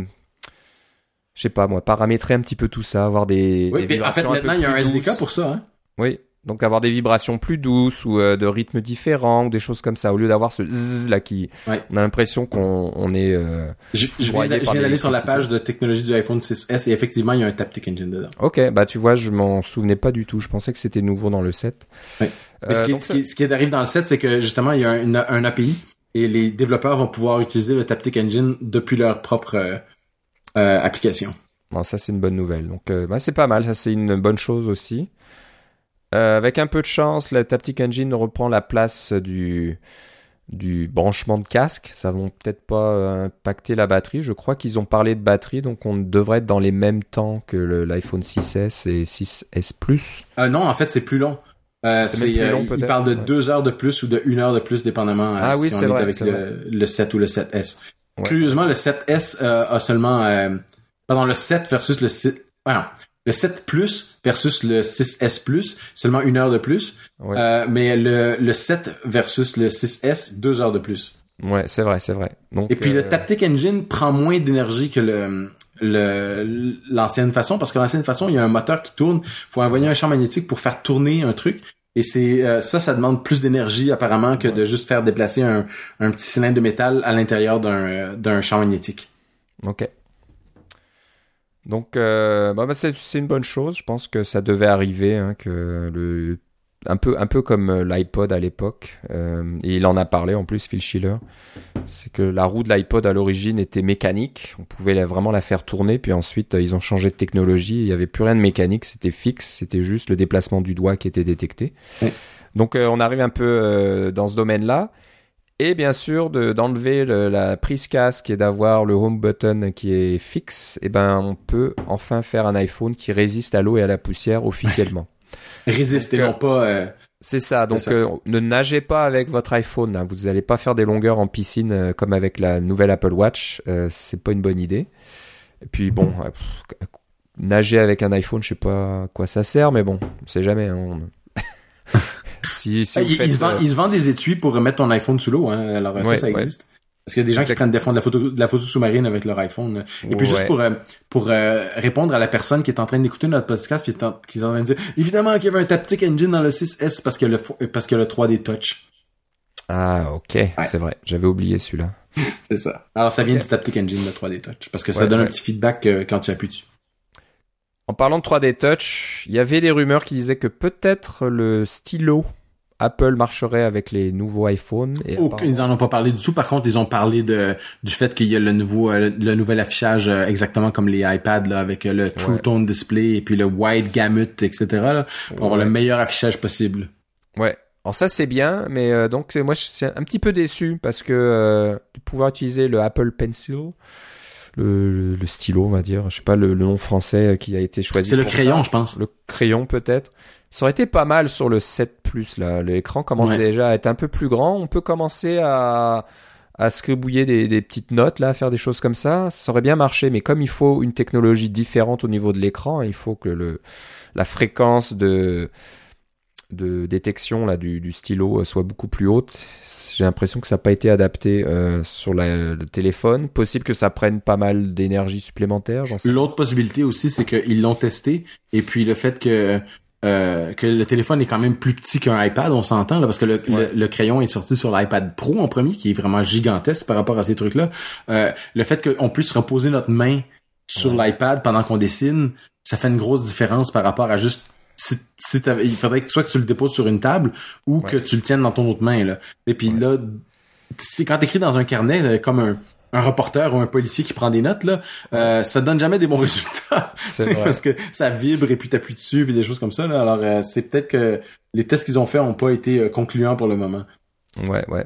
je sais pas moi, paramétrer un petit peu tout ça, avoir des. Oui, mais en fait maintenant il y a un SDK pour ça. Hein? Oui, donc avoir des vibrations plus douces ou euh, de rythmes différents ou des choses comme ça au lieu d'avoir ce zzz là qui on a l'impression qu'on on est euh, je, je viens d'aller sur la page de technologie du iPhone 6s et effectivement il y a un Taptic Engine dedans. OK, bah tu vois, je m'en souvenais pas du tout, je pensais que c'était nouveau dans le 7. Ouais. Euh, ce, qui, ce, qui, ce, qui, arrive dans le 7 c'est que justement il y a un, un, API et les développeurs vont pouvoir utiliser le Taptic Engine depuis leur propre application. Bon, ça c'est une bonne nouvelle. Donc bah, c'est pas mal, ça c'est une bonne chose aussi. Euh, avec un peu de chance, la Taptic Engine reprend la place du, du branchement de casque. Ça va peut-être pas euh, impacter la batterie. Je crois qu'ils ont parlé de batterie, donc on devrait être dans les mêmes temps que l'iPhone 6S et 6S Plus. Euh, non, en fait, c'est plus long. Euh, c'est, long, il parle de deux heures de plus ou de une heure de plus, dépendamment ah, oui, si on est, avec le, le, 7 ou le 7S. Curieusement, le 7S a seulement... pardon, le 7 versus le 6... Voilà le 7 Plus versus le 6S Plus, seulement une heure de plus. Euh, mais le, le 7 versus le 6S, deux heures de plus. Ouais, c'est vrai, c'est vrai. Donc, Et puis le euh, Taptic Engine prend moins d'énergie que le le l'ancienne façon parce que l'ancienne façon il y a un moteur qui tourne faut envoyer un champ magnétique pour faire tourner un truc et c'est euh, ça ça demande plus d'énergie apparemment que de juste faire déplacer un, un petit cylindre de métal à l'intérieur d'un d'un champ magnétique ok donc, euh, bah, bah c'est une bonne chose. Je pense que ça devait arriver, hein, que le un peu un peu comme euh, l'iPod à l'époque. Euh, et il en a parlé en plus, Phil Schiller. C'est que la roue de l'iPod à l'origine était mécanique. On pouvait vraiment la faire tourner. Puis ensuite, ils ont changé de technologie. Il n'y avait plus rien de mécanique. C'était fixe. C'était juste le déplacement du doigt qui était détecté. Donc, on arrive un peu dans ce domaine-là. Et bien sûr, d'enlever la prise casque et d'avoir le home button qui est fixe, et eh ben on peut enfin faire un iPhone qui résiste à l'eau et à la poussière officiellement. Résister, non pas. Euh, c'est ça. Donc euh, ne nagez pas avec votre iPhone. Hein. Vous n'allez pas faire des longueurs en piscine euh, comme avec la nouvelle Apple Watch. c'est pas une bonne idée. Et puis bon, nager avec un iPhone, je sais pas à quoi ça sert, mais bon, on sait jamais. Hein. Si, si ah, il, se vend, il, se vend, des étuis pour remettre ton iPhone sous l'eau, hein. Alors ça, ça existe. Parce qu'il y a des gens qui prennent des fonds de la photo, de la photo sous-marine avec leur iPhone. Et puis juste pour euh, pour euh, répondre à la personne qui est en train d'écouter notre podcast, puis qui est en train de dire évidemment qu'il y avait un Taptic Engine dans le 6S parce que le parce que le 3D Touch. Ah ok, c'est vrai, j'avais oublié celui-là. c'est ça. Alors ça vient du Taptic Engine le 3D Touch parce que ça donne un petit feedback euh, quand tu appuies dessus. En parlant de 3D Touch, il y avait des rumeurs qui disaient que peut-être le stylo Apple marcherait avec les nouveaux iPhones. Et ils n'en ont pas parlé du tout. Par contre, ils ont parlé de du fait qu'il y a le nouveau euh, le nouvel affichage euh, exactement comme les iPads là, avec euh, le True Tone Display et puis le Wide Gamut, etc. Là, pour avoir le meilleur affichage possible. Ouais. Alors ça c'est bien, mais donc moi je suis un petit peu déçu parce que de pouvoir utiliser le Apple Pencil le, le, stylo, on va dire. Je sais pas le, nom français qui a été choisi. C'est le crayon, je pense. Le crayon, peut-être. Ça aurait été pas mal sur le 7 Plus, là. L'écran commence déjà à être un peu plus grand. On peut commencer à, à scribouiller des, des, petites notes, là, faire des choses comme ça. Ça aurait bien marché. Mais comme il faut une technologie différente au niveau de l'écran, il faut que le, la fréquence de, de détection là du, du, stylo euh, soit beaucoup plus haute. J'ai l'impression que ça n'a pas été adapté euh, sur la, le téléphone. Possible que ça prenne pas mal d'énergie supplémentaire. L'autre possibilité aussi, c'est qu'ils l'ont testé et puis le fait que euh, que le téléphone est quand même plus petit qu'un iPad, on s'entend là, parce que le, le, crayon est sorti sur l'iPad Pro en premier, qui est vraiment gigantesque par rapport à ces trucs-là. Euh, le fait qu'on puisse reposer notre main sur l'iPad pendant qu'on dessine, ça fait une grosse différence par rapport à juste si, il faudrait que soit que tu le déposes sur une table ou que tu le tiennes dans ton autre main là. Et puis là, c'est quand t'écris dans un carnet euh, comme un un reporter ou un policier qui prend des notes là, euh, ça donne jamais des bons résultats vrai. parce que ça vibre et puis t'appuies dessus et des choses comme ça là. Alors euh, c'est peut-être que les tests qu'ils ont faits ont pas été euh, concluants pour le moment. Ouais ouais.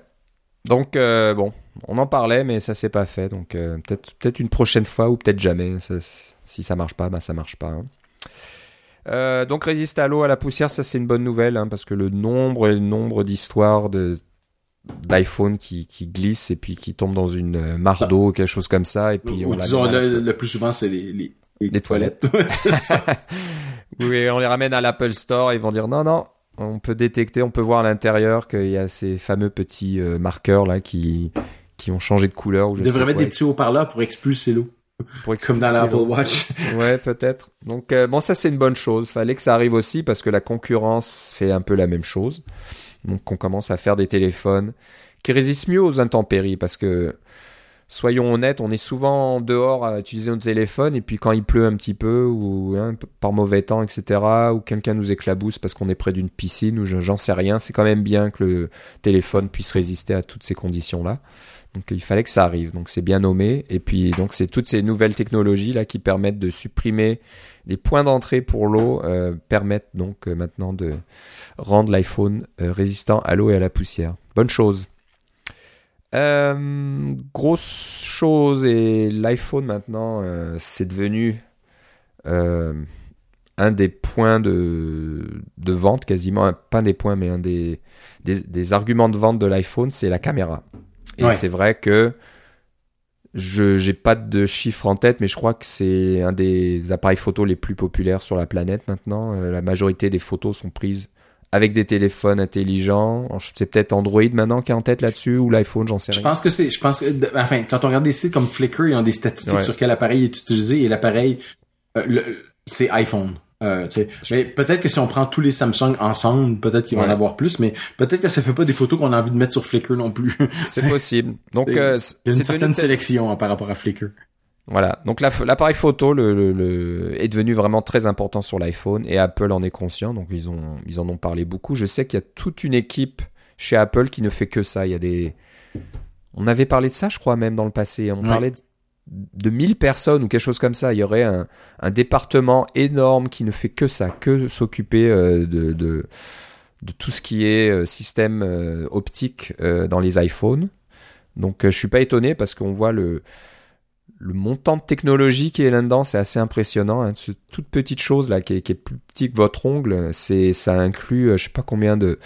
Donc euh, bon, on en parlait mais ça s'est pas fait donc peut-être peut-être une prochaine fois ou peut-être jamais. si ça marche pas, bah ça marche pas. Hein. Euh, donc résiste à l'eau, à la poussière, ça c'est une bonne nouvelle hein, parce que le nombre et le nombre d'histoires de d'iPhone qui, qui glisse et puis qui tombe dans une euh, mare d'eau, quelque chose comme ça et puis on le, plus souvent c'est les, les, les, toilettes. oui, on les ramène à l'Apple Store, ils vont dire non non, On peut détecter, on peut voir à l'intérieur qu'il y a ces fameux petits euh, marqueurs là qui, qui ont changé de couleur. Ou je devrait mettre des petits haut-parleurs pour expulser l'eau. Pour Comme dans l'Apple Watch. ouais, peut-être. Donc, euh, bon, ça, c'est une bonne chose. Fallait que ça arrive aussi parce que la concurrence fait un peu la même chose. Donc, on commence à faire des téléphones qui résistent mieux aux intempéries parce que soyons honnêtes, on est souvent dehors à utiliser notre téléphone et puis quand il pleut un petit peu ou hein, par mauvais temps, etc., ou quelqu'un nous éclabousse parce qu'on est près d'une piscine ou j'en sais rien, c'est quand même bien que le téléphone puisse résister à toutes ces conditions-là. Donc il fallait que ça arrive. Donc c'est bien nommé. Et puis donc c'est toutes ces nouvelles technologies là qui permettent de supprimer les points d'entrée pour l'eau, euh, permettent donc euh, maintenant de rendre l'iPhone euh, résistant à l'eau et à la poussière. Bonne chose. Grosse chose, et l'iPhone maintenant, c'est devenu un des points de, vente, quasiment, pas un des points, mais un des, arguments de vente de l'iPhone, c'est la caméra. Et c'est vrai que je n'ai pas de chiffres en tête, mais je crois que c'est un des appareils photo les plus populaires sur la planète maintenant. la majorité des photos sont prises avec des téléphones intelligents. C'est peut-être Android maintenant qui est en tête là-dessus ou l'iPhone, j'en sais rien. Je pense que c'est, je pense que, enfin, quand on regarde des sites comme Flickr, ils ont des statistiques sur quel appareil est utilisé et l'appareil, euh, c'est iPhone. Euh, mais peut-être que si on prend tous les Samsung ensemble, peut-être qu'ils vont en avoir plus, mais peut-être que ça fait pas des photos qu'on a envie de mettre sur Flickr non plus. C'est possible. Donc, euh, a une certaine sélection hein, par rapport à Flickr. Voilà, donc l'appareil photo le, est devenu vraiment très important sur l'iPhone et Apple en est conscient, donc ils, ont, ils en ont parlé beaucoup. Je sais qu'il y a toute une équipe chez Apple qui ne fait que ça. Il y a des... On avait parlé de ça, je crois, même dans le passé. On parlait de, 1000 personnes ou quelque chose comme ça. Il y aurait un, département énorme qui ne fait que ça, que s'occuper euh, de, de, tout ce qui est euh, système euh, optique dans les iPhones. Donc je suis pas étonné parce qu'on voit le le montant de technologie qui est là-dedans, c'est assez impressionnant. Hein. Cette toute petite chose là qui est, plus petite que votre ongle, c'est ça inclut je sais pas combien de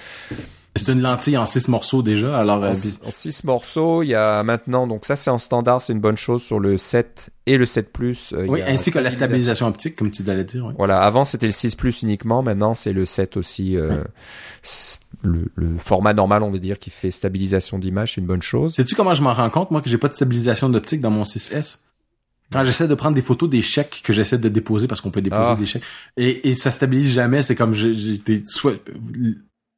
c'est une lentille en six morceaux déjà. Alors en, euh, six morceaux, il y a maintenant donc ça c'est en standard, c'est une bonne chose sur le 7 et le 7 Plus. Euh, oui, ainsi que la stabilisation optique comme tu allais dire. Voilà, avant c'était le 6 Plus uniquement, maintenant c'est le 7 aussi. le, format normal, on va dire, qui fait stabilisation d'image, c'est une bonne chose. Sais-tu comment je m'en rends compte moi que j'ai pas de stabilisation d'optique dans mon 6S quand j'essaie de prendre des photos des chèques que j'essaie de déposer parce qu'on peut déposer ah. des chèques et, et ça stabilise jamais, c'est comme j'étais soit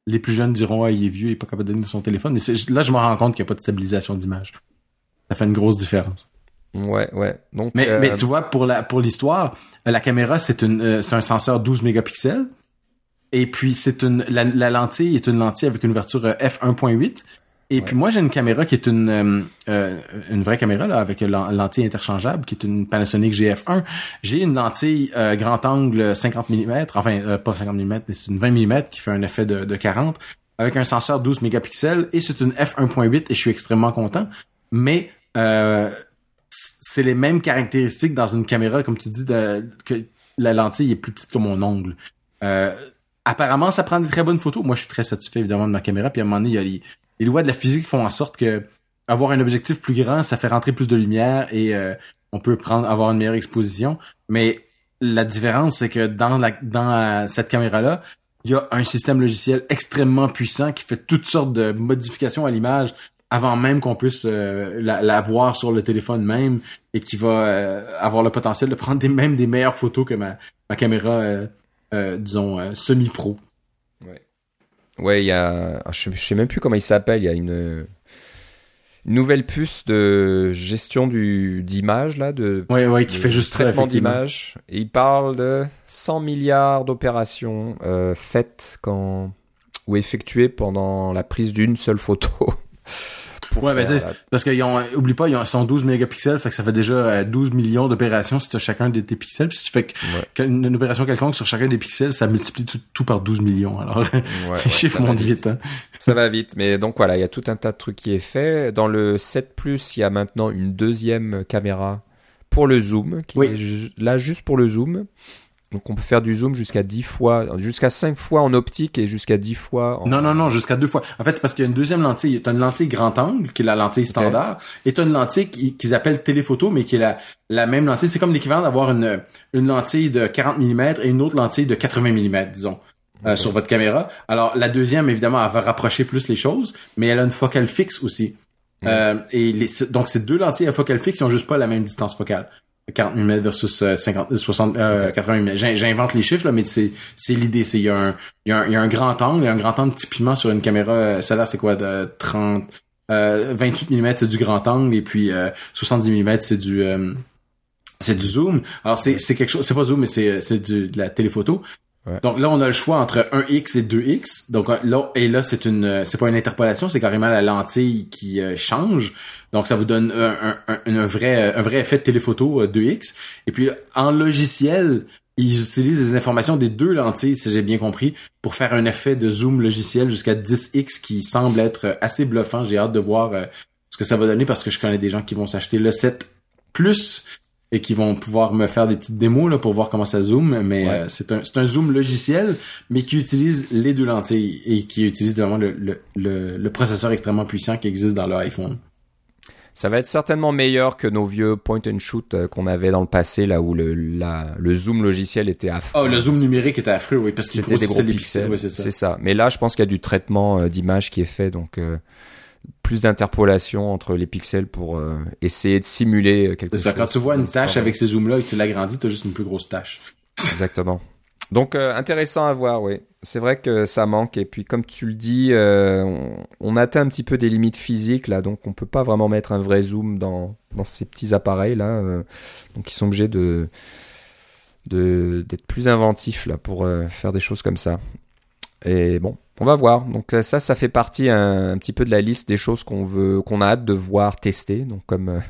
les plus jeunes diront ah il est vieux, il est pas capable de donner son téléphone, mais là je me rends compte qu'il n'y a pas de stabilisation d'image. Ça fait une grosse différence. Ouais, ouais. Donc, mais, mais euh, tu vois, pour la pour l'histoire, la caméra c'est une euh, c'est un senseur 12 mégapixels. Et puis c'est une la, la, lentille est une lentille avec une ouverture euh, f1.8 et puis moi j'ai une caméra qui est une euh, euh, une vraie caméra là avec une lentille interchangeable qui est une Panasonic GF1. J'ai une lentille euh, grand angle 50 mm, enfin pas 50 mm mais c'est une 20 mm qui fait un effet de, de 40 avec un senseur 12 mégapixels et c'est une f1.8 et je suis extrêmement content. Mais c'est les mêmes caractéristiques dans une caméra comme tu dis de, que la lentille est plus petite que mon ongle. apparemment, ça prend des très bonnes photos. Moi, je suis très satisfait évidemment de ma caméra. Puis à un moment donné, il y a les, les lois de la physique font en sorte que avoir un objectif plus grand, ça fait rentrer plus de lumière et euh, on peut prendre avoir une meilleure exposition. Mais la différence, c'est que dans la dans euh, cette caméra-là, il y a un système logiciel extrêmement puissant qui fait toutes sortes de modifications à l'image avant même qu'on puisse euh, la, voir sur le téléphone même et qui va avoir le potentiel de prendre des, même des meilleures photos que ma, ma caméra, disons, semi-pro. Ouais, il y a. Ah, je, sais même plus comment il s'appelle. Il y a une, nouvelle puce de gestion du d'image là, de. Ouais, ouais, qui fait juste traitement d'image. Et il parle de 100 milliards d'opérations euh, faites quand ou effectuées pendant la prise d'une seule photo. ouais, ben, parce qu'ils ont, oublie pas, ils ont 112 mégapixels, fait que ça fait déjà 12 euh, millions d'opérations si tu as chacun de tes pixels. Puis si tu fais une, opération quelconque sur chacun des pixels, ça multiplie tout, par 12 millions. Alors, les chiffres montent vite. Hein. Ça va vite. Mais donc voilà, il y a tout un tas de trucs qui est fait. Dans le 7 Plus, il y a maintenant une deuxième caméra pour le zoom, qui est là juste pour le zoom. Donc on peut faire du zoom jusqu'à 10 fois, jusqu'à 5 fois en optique et jusqu'à 10 fois en... Non, non, non, jusqu'à deux fois. En fait, c'est parce qu'il y a une deuxième lentille. T'as une lentille grand angle, qui est la lentille standard, et t'as une lentille qu'ils appellent téléphoto, mais qui est la, la même lentille. C'est comme l'équivalent d'avoir une, une lentille de 40 mm et une autre lentille de 80 mm, disons. euh, sur votre caméra. Alors la deuxième, évidemment, elle va rapprocher plus les choses, mais elle a une focale fixe aussi. Euh, et les, donc ces deux lentilles à focale fixe, ils ont juste pas la même distance focale. 40 mm versus 50, 60, 80 mm. J'invente les chiffres là, mais c'est c'est l'idée. C'est il y a un il y a un, il y a un grand angle, il y a un grand angle typiquement sur une caméra. Celle-là c'est quoi de 30 euh, 28 mm c'est du grand angle et puis 70 mm c'est du c'est du zoom. Alors c'est c'est quelque chose, c'est pas zoom mais c'est c'est de la téléphoto. Donc là, on a le choix entre 1x et 2x. Donc là, et là, c'est une, c'est pas une interpolation, c'est carrément la lentille qui euh, change. Donc ça vous donne un, vrai, un vrai effet de téléphoto 2x. Euh, et puis en logiciel, ils utilisent les informations des deux lentilles, si j'ai bien compris, pour faire un effet de zoom logiciel jusqu'à 10x qui semble être assez bluffant. J'ai hâte de voir euh, ce que ça va donner parce que je connais des gens qui vont s'acheter le 7 plus et qui vont pouvoir me faire des petites démos là, pour voir comment ça zoome. Mais euh, c'est un, un zoom logiciel, mais qui utilise les deux lentilles et qui utilise vraiment le, le, le, processeur extrêmement puissant qui existe dans leur iPhone. Ça va être certainement meilleur que nos vieux point and shoot euh, qu'on avait dans le passé, là où le, la, le zoom logiciel était affreux. Oh, le zoom numérique était affreux, oui, parce qu'il c'était des gros pixels. c'est ça. ça. Mais là, je pense qu'il y a du traitement euh, d'image qui est fait, donc plus d'interpolation entre les pixels pour euh, essayer de simuler quelque chose. C'est ça, quand tu vois une tâche avec ces zooms-là et que tu l'agrandis, tu as juste une plus grosse tâche. Exactement. Donc euh, intéressant à voir, oui. C'est vrai que ça manque et puis comme tu le dis, euh, on, atteint un petit peu des limites physiques là, donc on peut pas vraiment mettre un vrai zoom dans, dans ces petits appareils là. donc ils sont obligés de d'être plus inventifs là pour faire des choses comme ça. Et bon, on va voir. Donc ça, ça fait partie un, petit peu de la liste des choses qu'on veut, qu'on a hâte de voir tester. Donc comme euh,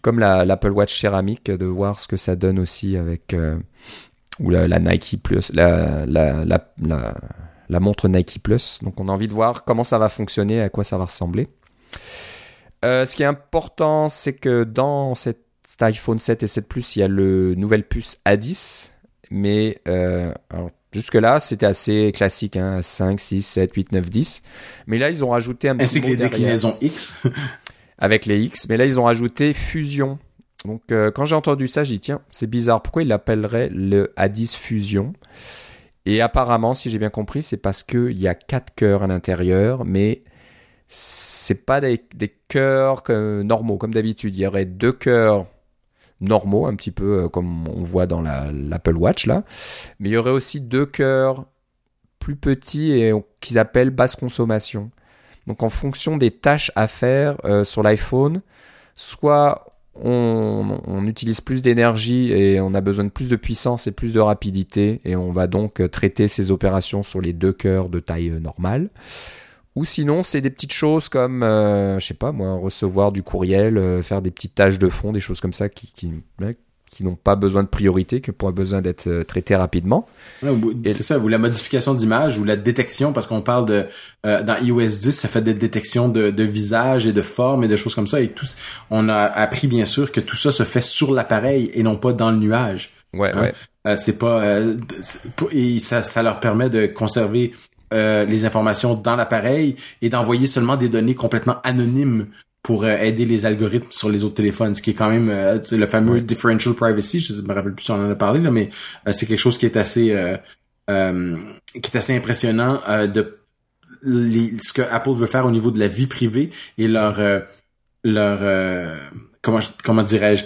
comme l'Apple Watch céramique, de voir ce que ça donne aussi avec euh, ou la, Nike Plus, la, la, montre Nike Plus. Donc on a envie de voir comment ça va fonctionner, à quoi ça va ressembler. Euh, ce qui est important, c'est que dans cet iPhone 7 et 7 Plus, il y a le nouvelle puce A10, mais alors, Jusque-là, c'était assez classique, hein, 5, 6, 7, 8, 9, 10. Mais là, ils ont rajouté un petit Ainsi que les déclinaisons X. avec les X. Mais là, ils ont rajouté Fusion. Donc, euh, quand j'ai entendu ça, j'ai dit, tiens, c'est bizarre. Pourquoi ils l'appelleraient le A10 Fusion? Et apparemment, si j'ai bien compris, c'est parce qu'il y a quatre cœurs à l'intérieur, mais c'est pas des, des cœurs normaux, comme d'habitude. Il y aurait deux cœurs normaux, un petit peu euh, comme on voit dans l'Apple Watch là. Mais il y aurait aussi deux cœurs plus petits et qu'ils appellent basse consommation. Donc en fonction des tâches à faire euh, sur l'iPhone, soit on, utilise plus d'énergie et on a besoin de plus de puissance et plus de rapidité et on va donc euh, traiter ces opérations sur les deux cœurs de taille normale. Ou sinon, c'est des petites choses comme, euh, je sais pas moi, recevoir du courriel, euh, faire des petites tâches de fond, des choses comme ça qui, qui, qui n'ont pas besoin de priorité, qui ont besoin d'être euh, traitées rapidement. c'est ça, ou la modification d'image, ou la détection, parce qu'on parle de, dans iOS 10, ça fait des détections de, de visage et de forme et de choses comme ça, et tout, on a appris bien sûr que tout ça se fait sur l'appareil et non pas dans le nuage. Ouais, hein? ouais. c'est pas, et ça, ça leur permet de conserver euh, les informations dans l'appareil et d'envoyer seulement des données complètement anonymes pour euh, aider les algorithmes sur les autres téléphones, ce qui est quand même euh, le fameux differential privacy. Je me rappelle plus si on en a parlé là, mais c'est quelque chose qui est assez qui est assez impressionnant de ce que Apple veut faire au niveau de la vie privée et leur leur comment comment dirais-je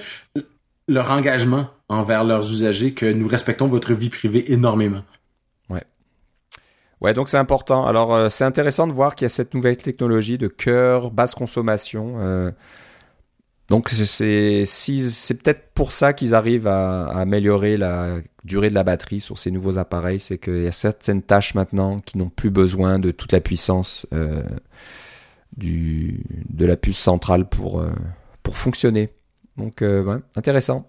leur engagement envers leurs usagers que nous respectons votre vie privée énormément. Ouais, donc c'est important. Alors euh, c'est intéressant de voir qu'il y a cette nouvelle technologie de cœur, basse consommation. Euh, donc c'est peut-être pour ça qu'ils arrivent à, améliorer la durée de la batterie sur ces nouveaux appareils, c'est qu'il y a certaines tâches maintenant qui n'ont plus besoin de toute la puissance euh, de la puce centrale pour pour fonctionner. Donc ouais, intéressant.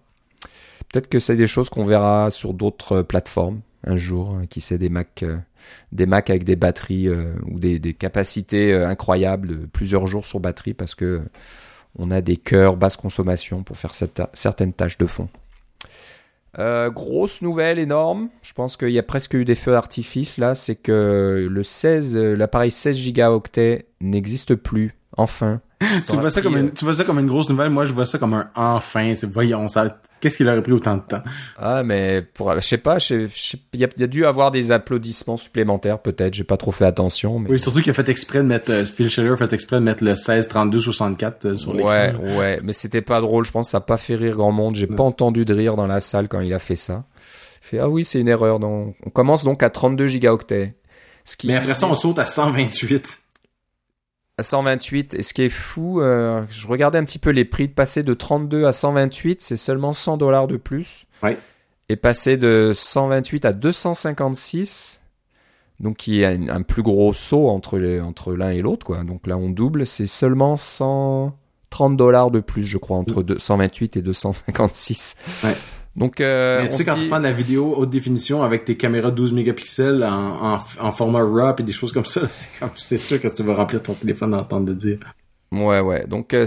Peut-être que c'est des choses qu'on verra sur d'autres plateformes un jour, hein, qui sait des Mac, euh, des Mac avec des batteries euh, ou des, capacités euh, incroyables, plusieurs jours sur batterie parce que on a des cœurs basse consommation pour faire certaines tâches de fond. grosse nouvelle énorme, je pense qu'il y a presque eu des feux d'artifice là, c'est que le 16, l'appareil 16 gigaoctets n'existe plus, enfin. tu vois, ça comme une, tu vois ça comme une grosse nouvelle, moi je vois ça comme un enfin, c'est voyons ça Qu'est-ce qu'il aurait pris autant de temps? Ah, mais pour, je sais pas, il y, a dû avoir des applaudissements supplémentaires, peut-être. J'ai pas trop fait attention. Mais... Oui, surtout qu'il a fait exprès de mettre, euh, Phil Schiller a fait exprès de mettre le 16, 32, 64 sur l'écran. Ouais, ouais, mais c'était pas drôle. Je pense que ça a pas fait rire grand monde. J'ai pas entendu de rire dans la salle quand il a fait ça. Il fait, ah oui, c'est une erreur. Donc, on commence donc à 32 gigaoctets. Ce qui... Mais après ça, on saute à 128 à 128. Et ce qui est fou, euh, je regardais un petit peu les prix de passer de 32 à 128, c'est seulement 100 dollars de plus. Ouais. Et passer de 128 à 256, donc qui est un, un plus gros saut entre les, entre l'un et l'autre, quoi. Donc là, on double, c'est seulement 130 dollars de plus, je crois, entre 128 et 256. Ouais. Donc, euh, tu sais, quand tu prends de la vidéo haute définition avec tes caméras 12 mégapixels en, en, en format RAW et des choses comme ça, c'est comme, c'est sûr que tu vas remplir ton téléphone d'entendre de dire. Ouais, ouais. Donc, euh,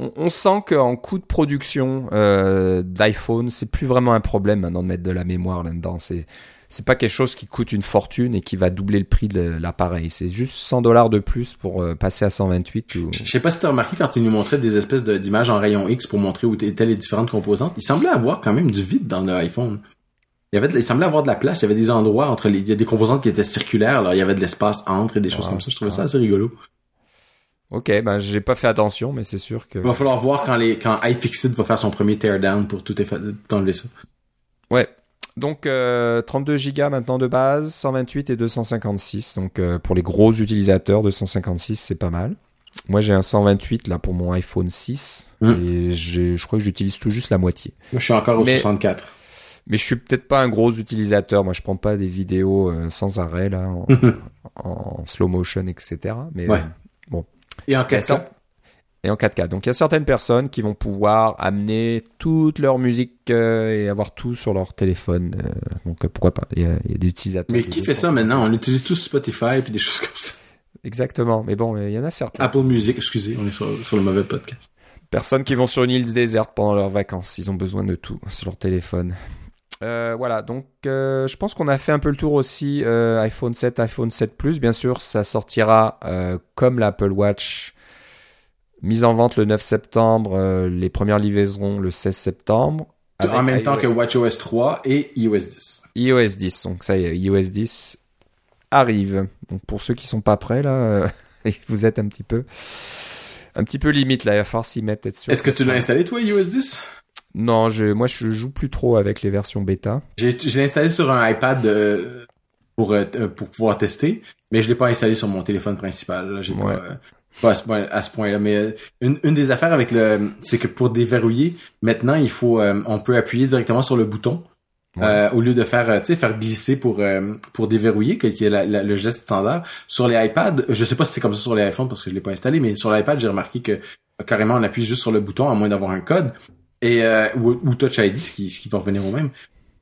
on, on, sent qu'en coût de production euh, d'iPhone, c'est plus vraiment un problème maintenant de mettre de la mémoire là-dedans. C'est c'est pas quelque chose qui coûte une fortune et qui va doubler le prix de l'appareil. C'est juste 100 dollars de plus pour euh, passer à 128. Ou... Je sais pas si tu as remarqué quand il nous montrait des espèces d'images en rayon X pour montrer où étaient les différentes composantes. Il semblait avoir quand même du vide dans l'iPhone. Il, y avait il semblait avoir de la place. Il y avait des endroits entre les, il y a des composantes qui étaient circulaires. Alors il y avait de l'espace entre et des choses comme ça. Je trouvais ça assez rigolo. Ok, ben j'ai pas fait attention, mais c'est sûr que. Il va falloir voir quand les quand iFixit va faire son premier teardown pour tout enlever ça. Ouais, donc euh, 32 Go maintenant de base, 128 et 256. Donc euh, pour les gros utilisateurs, 256 c'est pas mal. Moi j'ai un 128 là pour mon iPhone 6 mmh. et je crois que j'utilise tout juste la moitié. Moi je suis encore au mais, 64. Mais je suis peut-être pas un gros utilisateur. Moi je prends pas des vidéos euh, sans arrêt là en, en, slow motion etc. Mais ouais. euh, bon. Et en 4K et en 4K. Donc il y a certaines personnes qui vont pouvoir amener toute leur musique euh, et avoir tout sur leur téléphone. Euh, donc euh, pourquoi pas il y, a, il y, a, des utilisateurs. Mais qui fait ça maintenant? On utilise tous Spotify et des choses comme ça. Exactement. Mais bon, il y en a certains. Apple Music, excusez, on est sur, sur le mauvais podcast. Personnes qui vont sur une île déserte pendant leurs vacances. Ils ont besoin de tout sur leur téléphone. Euh, voilà, donc euh, je pense qu'on a fait un peu le tour aussi. Euh, iPhone 7, iPhone 7 Plus, bien sûr, ça sortira comme l'Apple Watch Mise en vente le 9 septembre, euh, les premières livraisons le 16 septembre. En même temps que WatchOS 3 et iOS 10. iOS 10, donc ça y est, iOS 10 arrive. Donc pour ceux qui sont pas prêts là, euh, vous êtes un petit peu, un petit peu limite là, il va falloir s'y mettre peut-être Est-ce que tu l'as installé toi iOS 10 Non, je, moi je joue plus trop avec les versions bêta. J'ai, l'ai installé sur un iPad euh, pour pour pouvoir tester, mais je l'ai pas installé sur mon téléphone principal. J'ai ouais. pas, pas à ce point, à ce point-là, mais euh, une, une des affaires avec le, c'est que pour déverrouiller, maintenant il faut, euh, on peut appuyer directement sur le bouton ouais. euh, au lieu de faire, tu sais, faire glisser pour pour déverrouiller, qui est la, la, le geste standard. Sur les iPads, je sais pas si c'est comme ça sur les iPhones parce que je l'ai pas installé, mais sur l'iPad j'ai remarqué que carrément on appuie juste sur le bouton à moins d'avoir un code et ou, ou Touch ID, ce qui, ce qui va revenir au même.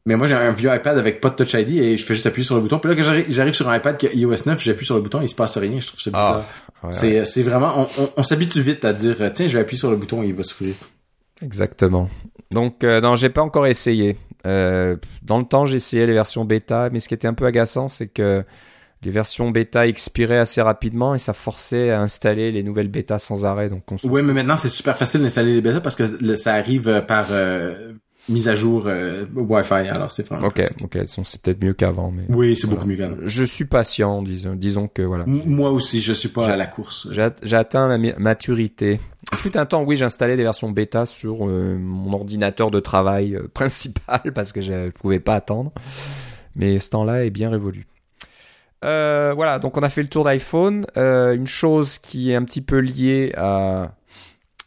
Mais moi, j'ai un vieux iPad avec pas de Touch ID et je fais juste appuyer sur le bouton. Puis là, quand j'arrive sur un iPad qui a iOS 9, j'appuie sur le bouton, il se passe rien. Je trouve ça bizarre. Ah, ouais, c'est, ouais. c'est vraiment, on, on, on s'habitue vite à dire, tiens, je vais appuyer sur le bouton et il va s'ouvrir. Exactement. Donc, euh, non, j'ai pas encore essayé. Euh, dans le temps, j'ai essayé les versions bêta, mais ce qui était un peu agaçant, c'est que les versions bêta expiraient assez rapidement et ça forçait à installer les nouvelles bêtas sans arrêt. Donc, on oui, mais maintenant, c'est super facile d'installer les bêtas parce que ça arrive par, euh, mise à jour euh, Wi-Fi. Alors c'est vraiment. Ok, pratique. ok, c'est peut-être mieux qu'avant, mais. Oui, c'est beaucoup mieux qu'avant. Je suis patient, disons, disons que voilà. M moi aussi, je suis pas à la course. J'ai atteint la maturité. Il fut un temps, oui, j'installais des versions bêta sur euh, mon ordinateur de travail euh, principal parce que je pouvais pas attendre. Mais ce temps-là est bien révolu. Voilà, donc on a fait le tour d'iPhone. Une chose qui est un petit peu liée à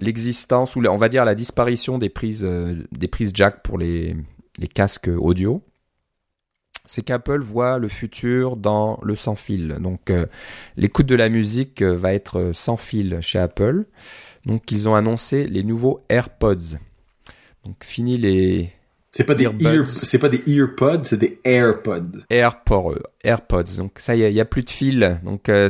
l'existence ou on va dire la disparition des prises, euh, des prises jack pour les, les casques audio, c'est qu'Apple voit le futur dans le sans fil. Donc euh, l'écoute de la musique euh, va être sans fil chez Apple. Donc ils ont annoncé les nouveaux AirPods. Donc fini les c'est pas des ear, c'est pas des earpods, c'est des AirPods. AirPods, AirPods. Donc ça y a, y a plus de fil. Donc euh,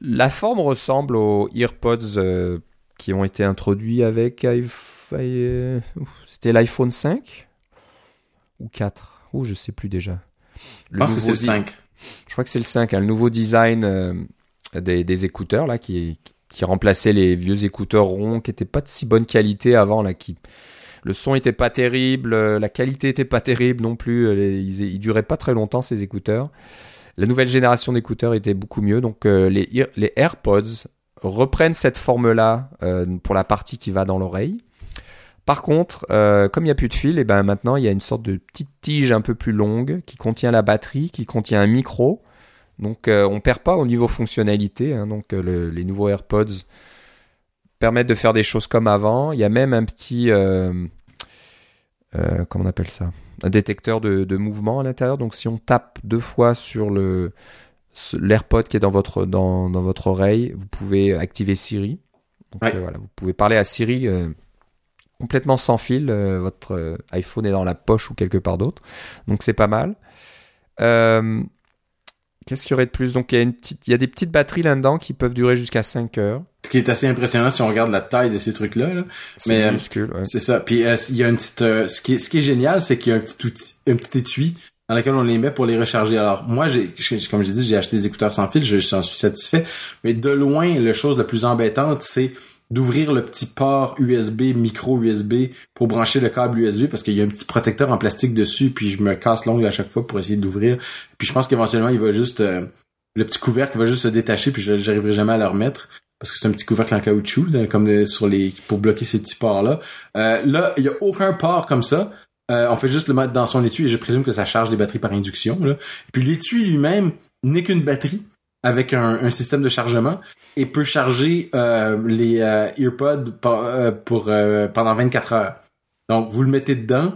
la forme ressemble aux AirPods euh, qui ont été introduits avec euh, c'était l'iPhone 5 ou 4 ou je sais plus déjà. Le je pense que c'est le 5. Je crois que c'est le 5, hein, le nouveau design euh, des, des, écouteurs là qui qui remplaçait les vieux écouteurs ronds qui étaient pas de si bonne qualité avant là qui le son était pas terrible, euh, la qualité était pas terrible non plus. ils, ils duraient pas très longtemps ces écouteurs. La nouvelle génération d'écouteurs était beaucoup mieux. Donc euh, les, les AirPods reprennent cette forme-là euh, pour la partie qui va dans l'oreille. Par contre, euh, comme il n'y a plus de fil, et ben maintenant il y a une sorte de petite tige un peu plus longue qui contient la batterie, qui contient un micro. Donc euh, on perd pas au niveau fonctionnalité. hein. donc le- les nouveaux AirPods permettent de faire des choses comme avant. Il y a même un petit, comment on appelle ça, un détecteur de, mouvement à l'intérieur. Donc si on tape deux fois sur le l'AirPod qui est dans votre dans, dans votre oreille, vous pouvez activer Siri. Donc Ouais. euh, voilà, vous pouvez parler à Siri euh, complètement sans fil. euh, votre iPhone est dans la poche ou quelque part d'autre. Donc c'est pas mal. Qu'est-ce qu'il y aurait de plus? Donc il y, a une petite, il y a des petites batteries là-dedans qui peuvent durer jusqu'à 5 heures. Ce qui est assez impressionnant si on regarde la taille de ces trucs-là. là. C'est minuscule. ouais. C'est ça. Puis il y a une petite. ce qui est ce qui est génial, c'est qu'il y a un petit outil, un petit étui dans lequel on les met pour les recharger. Alors moi, j'ai comme j'ai dit, j'ai acheté des écouteurs sans fil, je j'en suis satisfait. Mais de loin, la chose la plus embêtante, c'est d'ouvrir le petit port USB, micro USB, pour brancher le câble USB, parce qu'il y a un petit protecteur en plastique dessus, puis je me casse l'ongle à chaque fois pour essayer d'ouvrir. Puis je pense qu'éventuellement, il va juste... euh, le petit couvercle va juste se détacher, puis j'arriverai jamais à le remettre parce que c'est un petit couvercle en caoutchouc comme de- sur les pour bloquer ces petits ports là. là, il y a aucun port comme ça. Euh, on fait juste le mettre dans son étui et je présume que ça charge les batteries par induction. Là. Puis l'étui lui-même n'est qu'une batterie avec un, système de chargement et peut charger euh, les euh, EarPods pendant 24 heures. Donc vous le mettez dedans,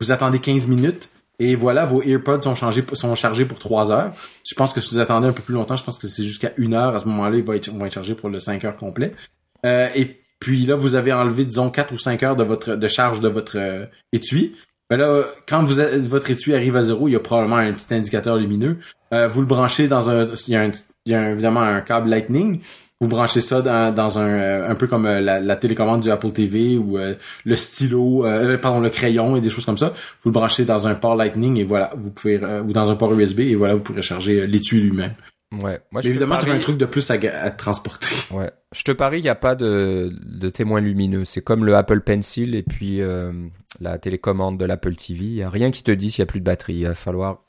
vous attendez 15 minutes et voilà, vos EarPods sont, chargés pour 3 heures. Je pense que si vous attendez un peu plus longtemps, je pense que c'est jusqu'à une heure. À ce moment-là, ils vont être, chargés pour le 5 heures complet. Et puis là, vous avez enlevé, disons, 4 ou 5 heures de votre de charge de votre étui. Ben là, quand vous a- votre étui arrive à zéro, il y a probablement un petit indicateur lumineux. Euh, vous le branchez dans un... Il y a, un, il y a un- évidemment un câble Lightning. Vous branchez ça dans, dans un... euh, un peu comme euh, la, la télécommande du Apple TV ou euh, le stylo, euh, pardon, le crayon et des choses comme ça. Vous le branchez dans un port Lightning et voilà, vous pouvez... euh, ou dans un port USB et voilà, vous pourrez charger l'étui lui-même. Ouais. Moi, Mais je évidemment, c'est un truc de plus à, à transporter. Ouais. Je te parie, il n'y a pas de, de témoin lumineux. C'est comme le Apple Pencil et puis euh, la télécommande de l'Apple TV. Il n'y a rien qui te dit s'il n'y a plus de batterie. Il va falloir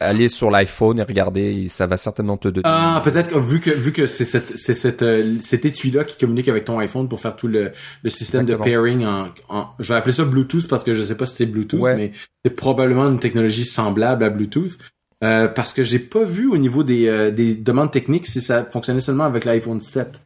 aller sur l'iPhone et regarder. et Ça va certainement te donner. Ah, peut-être que vu que vu que c'est cette c'est cette euh, cet étui-là qui communique avec ton iPhone pour faire tout le, le système Exactement. de pairing en, en je vais appeler ça Bluetooth parce que je sais pas si c'est Bluetooth Ouais. mais c'est probablement une technologie semblable à Bluetooth. Euh, parce que j'ai pas vu au niveau des, euh, des demandes techniques si ça fonctionnait seulement avec l'iPhone 7.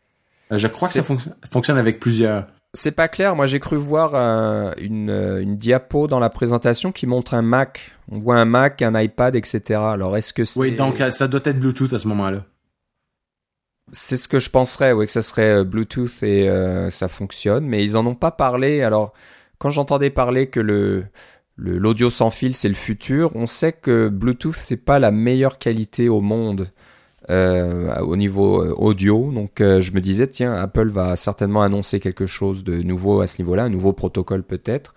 Euh, je crois que ça fonc- fonctionne avec plusieurs. C'est pas clair. Moi, j'ai cru voir un- une, euh, une diapo dans la présentation qui montre un Mac. On voit un Mac, un iPad, etc. Alors, est-ce que c'est Oui, donc euh, ça doit être Bluetooth à ce moment-là. C'est ce que je penserais, oui, que ça serait euh, Bluetooth et euh, ça fonctionne, mais ils en ont pas parlé. Alors, quand j'entendais parler que le le- l'audio sans fil c'est le futur, on sait que Bluetooth c'est pas la meilleure qualité au monde euh, au niveau euh, audio. Donc, euh, je me disais tiens, Apple va certainement annoncer quelque chose de nouveau à ce niveau-là, un nouveau protocole peut-être.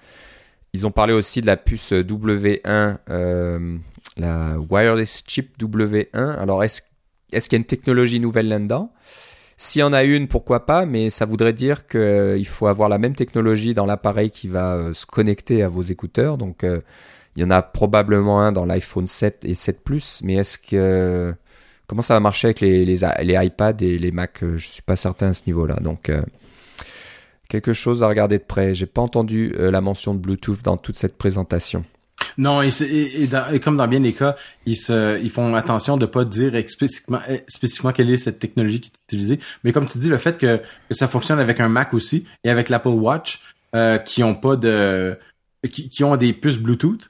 Ils ont parlé aussi de la puce W1, euh, la wireless chip W1. Alors, est-ce est-ce qu'il y a une technologie nouvelle là-dedans? S'il y en a une, pourquoi pas, mais ça voudrait dire qu'il faut avoir la même technologie dans l'appareil qui va se connecter à vos écouteurs. Donc, il y en a probablement un dans l'iPhone 7 et 7 Plus, mais est-ce que... Comment ça va marcher avec les, les, les iPads et les Mac Euh, Je suis pas certain à ce niveau-là. Donc, euh, quelque chose à regarder de près. J'ai pas entendu euh, la mention de Bluetooth dans toute cette présentation. Non, et, comme dans bien les cas, ils se, ils font attention de pas dire explicitement, spécifiquement quelle est cette technologie qui est utilisée. Mais comme tu dis, le fait que, ça fonctionne avec un Mac aussi et avec l'Apple Watch, euh, qui ont pas de, qui ont des puces Bluetooth,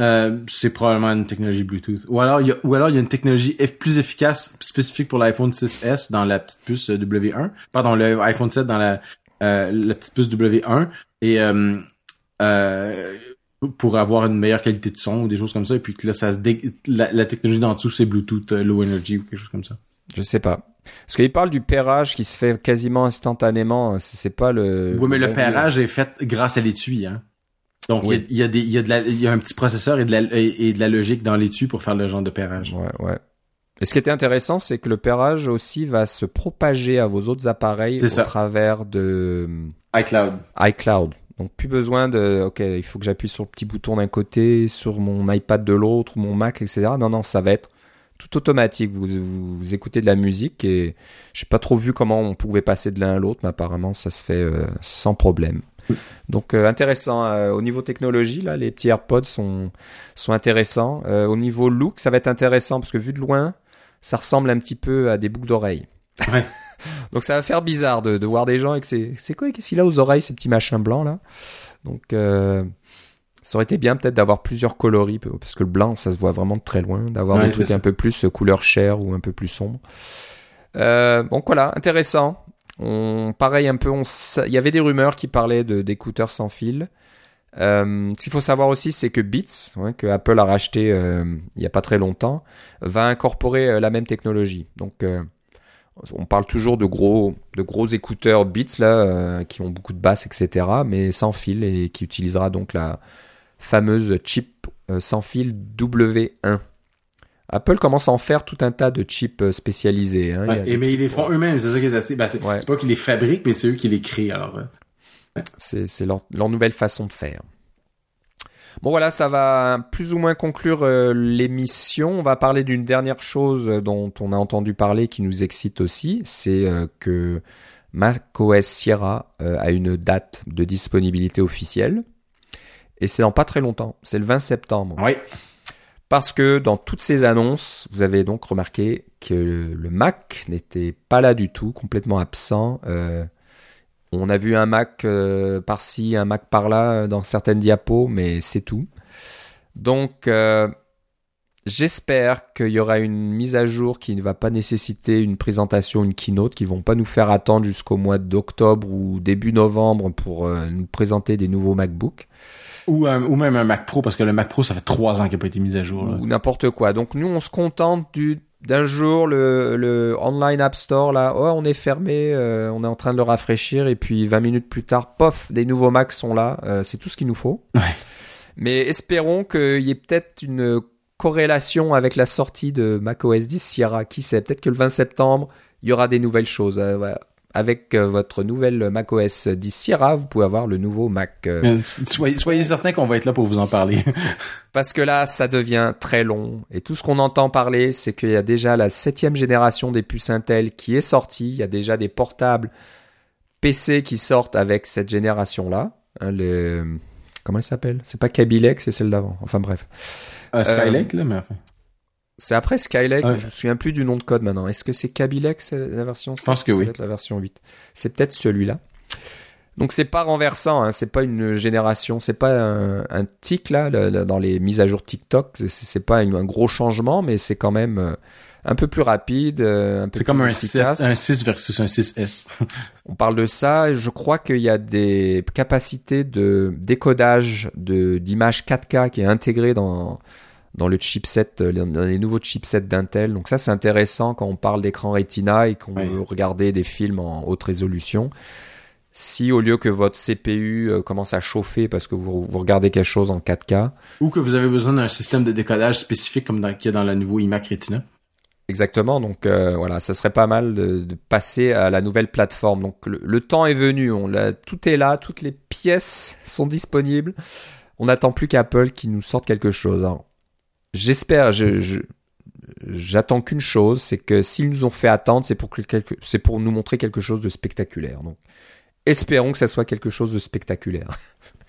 euh, c'est probablement une technologie Bluetooth. Ou alors, il y a, ou alors il y a une technologie plus efficace spécifique pour l'iPhone 6S dans la petite puce euh, W1. Pardon, le iPhone 7 dans la, euh, la petite puce W1 et euh, euh, pour avoir une meilleure qualité de son ou des choses comme ça et puis que là ça se dé- la, la technologie d'en dessous c'est Bluetooth low energy ou quelque chose comme ça. Je sais pas. Parce qu'il parle du pairage qui se fait quasiment instantanément. C'est c'est pas le. oui, mais le pairage est fait grâce à l'étui hein. Donc il y a- il y, a des il y a de la il y a un petit processeur et de la et, de la logique dans l'étui pour faire le genre de pairage. Ouais, ouais. Et ce qui était intéressant, c'est que le pairage aussi va se propager à vos autres appareils au ça. travers de iCloud. iCloud. Donc plus besoin de, ok, il faut que j'appuie sur le petit bouton d'un côté, sur mon iPad de l'autre, mon Mac, etc. Non, non, ça va être tout automatique. Vous, vous, écoutez de la musique et j'ai pas trop vu comment on pouvait passer de l'un à l'autre, mais apparemment ça se fait euh, sans problème. Donc euh, intéressant. Euh, au niveau technologie, là, les petits AirPods sont, sont intéressants. au niveau look, ça va être intéressant parce que vu de loin, ça ressemble un petit peu à des boucles d'oreilles. Ouais. Donc ça va faire bizarre de, de voir des gens avec ces... C'est quoi Qu'est-ce qu'il a aux oreilles, ces petits machins blancs là? Donc euh, ça aurait été bien peut-être d'avoir plusieurs coloris, parce que le blanc ça se voit vraiment de très loin, d'avoir des trucs un peu plus euh, couleur chair ou un peu plus sombre. Euh, donc voilà, intéressant. On, pareil un peu, il y avait des rumeurs qui parlaient d'écouteurs sans fil. Euh, ce qu'il faut savoir aussi, c'est que Beats, hein, que Apple a racheté euh, il n'y a pas très longtemps, va incorporer euh, la même technologie. Donc on parle toujours de gros, de gros écouteurs Beats qui ont beaucoup de basses, etc., mais sans fil et qui utilisera donc la fameuse chip sans fil W1. Apple commence à en faire tout un tas de chips euh, spécialisés. Hein. et mais ils les font eux-mêmes, c'est ça qui est assez. Ben, c'est pas qu'ils les fabriquent, mais c'est eux qui les créent. Alors, c'est leur, leur nouvelle façon de faire. Bon voilà, ça va plus ou moins conclure euh, l'émission. On va parler d'une dernière chose dont on a entendu parler qui nous excite aussi, c'est euh, que macOS Sierra euh, a une date de disponibilité officielle. Et c'est dans pas très longtemps, c'est le 20 septembre. Oui. Parce que dans toutes ces annonces, vous avez donc remarqué que le Mac n'était pas là du tout, complètement absent. On a vu un Mac euh, par-ci, un Mac par-là euh, dans certaines diapos, mais c'est tout. Donc, euh, j'espère qu'il y aura une mise à jour qui ne va pas nécessiter une présentation, une keynote, qui vont pas nous faire attendre jusqu'au mois d'octobre ou début novembre pour nous présenter des nouveaux MacBooks. Ou, ou même un Mac Pro, parce que le Mac Pro, ça fait trois ans qu'il n'a pas été mis à jour. Ou n'importe quoi. Donc nous, on se contente du d'un jour le, le, online app store là. Oh on est fermé euh, on est en train de le rafraîchir. Et puis 20 minutes plus tard pof des nouveaux Macs sont là. Euh, c'est tout ce qu'il nous faut. Mais espérons qu'il y ait peut-être une corrélation avec la sortie de macOS 10 Sierra. Qui sait? Peut-être que le 20 septembre il y aura des nouvelles choses. Euh, avec votre nouvelle macOS 10 Sierra, vous pouvez avoir le nouveau Mac. soyez, soyez certain qu'on va être là pour vous en parler. Parce que là, ça devient très long. Et tout ce qu'on entend parler, c'est qu'il y a déjà la septième génération des puces Intel qui est sortie. Il y a déjà des portables PC qui sortent avec cette génération-là. Hein, le... Comment elle s'appelle? C'est pas Kabilek, c'est celle d'avant. Enfin bref. Euh, Skylake, là, mais enfin. C'est après Skylake, je me souviens plus du nom de code maintenant. Est-ce que c'est Kabilek, c'est la version Je pense que oui. la version 8. C'est peut-être celui-là. Donc c'est pas renversant, hein, c'est pas une génération, c'est pas un, un tic là, dans les mises à jour TikTok, c'est pas un gros changement, mais c'est quand même euh, un peu plus rapide, euh, un peu C'est comme un 6, un 6 versus un 6S. On parle de ça, et je crois qu'il y a des capacités de décodage de d'images 4K qui est intégrée dans dans le chipset, dans les nouveaux chipsets d'Intel. Donc ça, c'est intéressant quand on parle d'écran Retina et qu'on veut regarder des films en haute résolution si au lieu que votre CPU euh, commence à chauffer parce que vous, regardez quelque chose en 4K. Ou que vous avez besoin d'un système de décodage spécifique comme qu'il y a dans le nouveau iMac Retina. Exactement, donc euh, voilà, ça serait pas mal de, passer à la nouvelle plateforme. Donc le, temps est venu, on tout est là, toutes les pièces sont disponibles. On n'attend plus qu'Apple qui nous sorte quelque chose. J'espère, je, j'attends qu'une chose, c'est que s'ils nous ont fait attendre, c'est pour, nous montrer quelque chose de spectaculaire. Donc espérons que ça soit quelque chose de spectaculaire.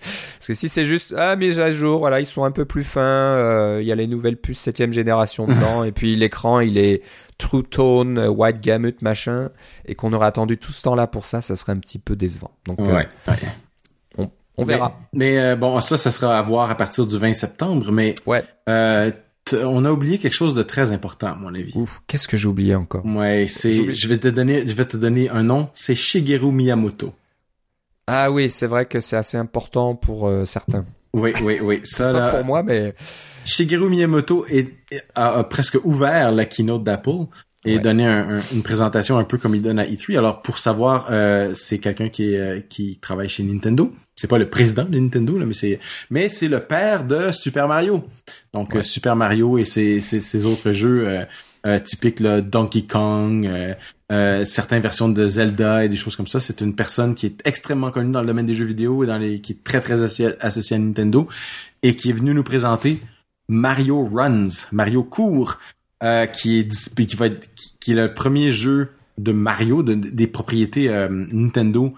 Parce que si c'est juste ah mise à jour, voilà, ils sont un peu plus fins, euh, il y a les nouvelles puces septième génération dedans, et puis l'écran il est True Tone, euh, White Gamut, machin, et qu'on aurait attendu tout ce temps-là pour ça, ça serait un petit peu décevant. Donc euh, ouais, On, verra. Mais, bon, ça, ça sera à voir à partir du 20 septembre, mais ouais. on a oublié quelque chose de très important, à mon avis. Ouf, qu'est-ce que j'ai oublié encore? Ouais, c'est, je vais te donner, je vais te donner un nom, c'est Shigeru Miyamoto. Ah oui, c'est vrai que c'est assez important pour euh, certains. Oui, oui, oui. Ça, Pas pour moi, mais... Shigeru Miyamoto est, a, presque ouvert la keynote d'Apple et donné une présentation un peu comme il donne à E3. Alors, pour savoir, euh, c'est quelqu'un qui, euh, qui travaille chez Nintendo. C'est pas le président de Nintendo, là, mais c'est mais c'est le père de Super Mario. Donc, Super Mario et ses, ses, autres jeux euh, typiques, là, Donkey Kong, euh, certaines versions de Zelda et des choses comme ça. C'est une personne qui est extrêmement connue dans le domaine des jeux vidéo et dans les, qui est très très associée, associée à Nintendo et qui est venu nous présenter Mario Runs, Mario Court, qui est qui va qui, est le premier jeu de Mario de, des propriétés Nintendo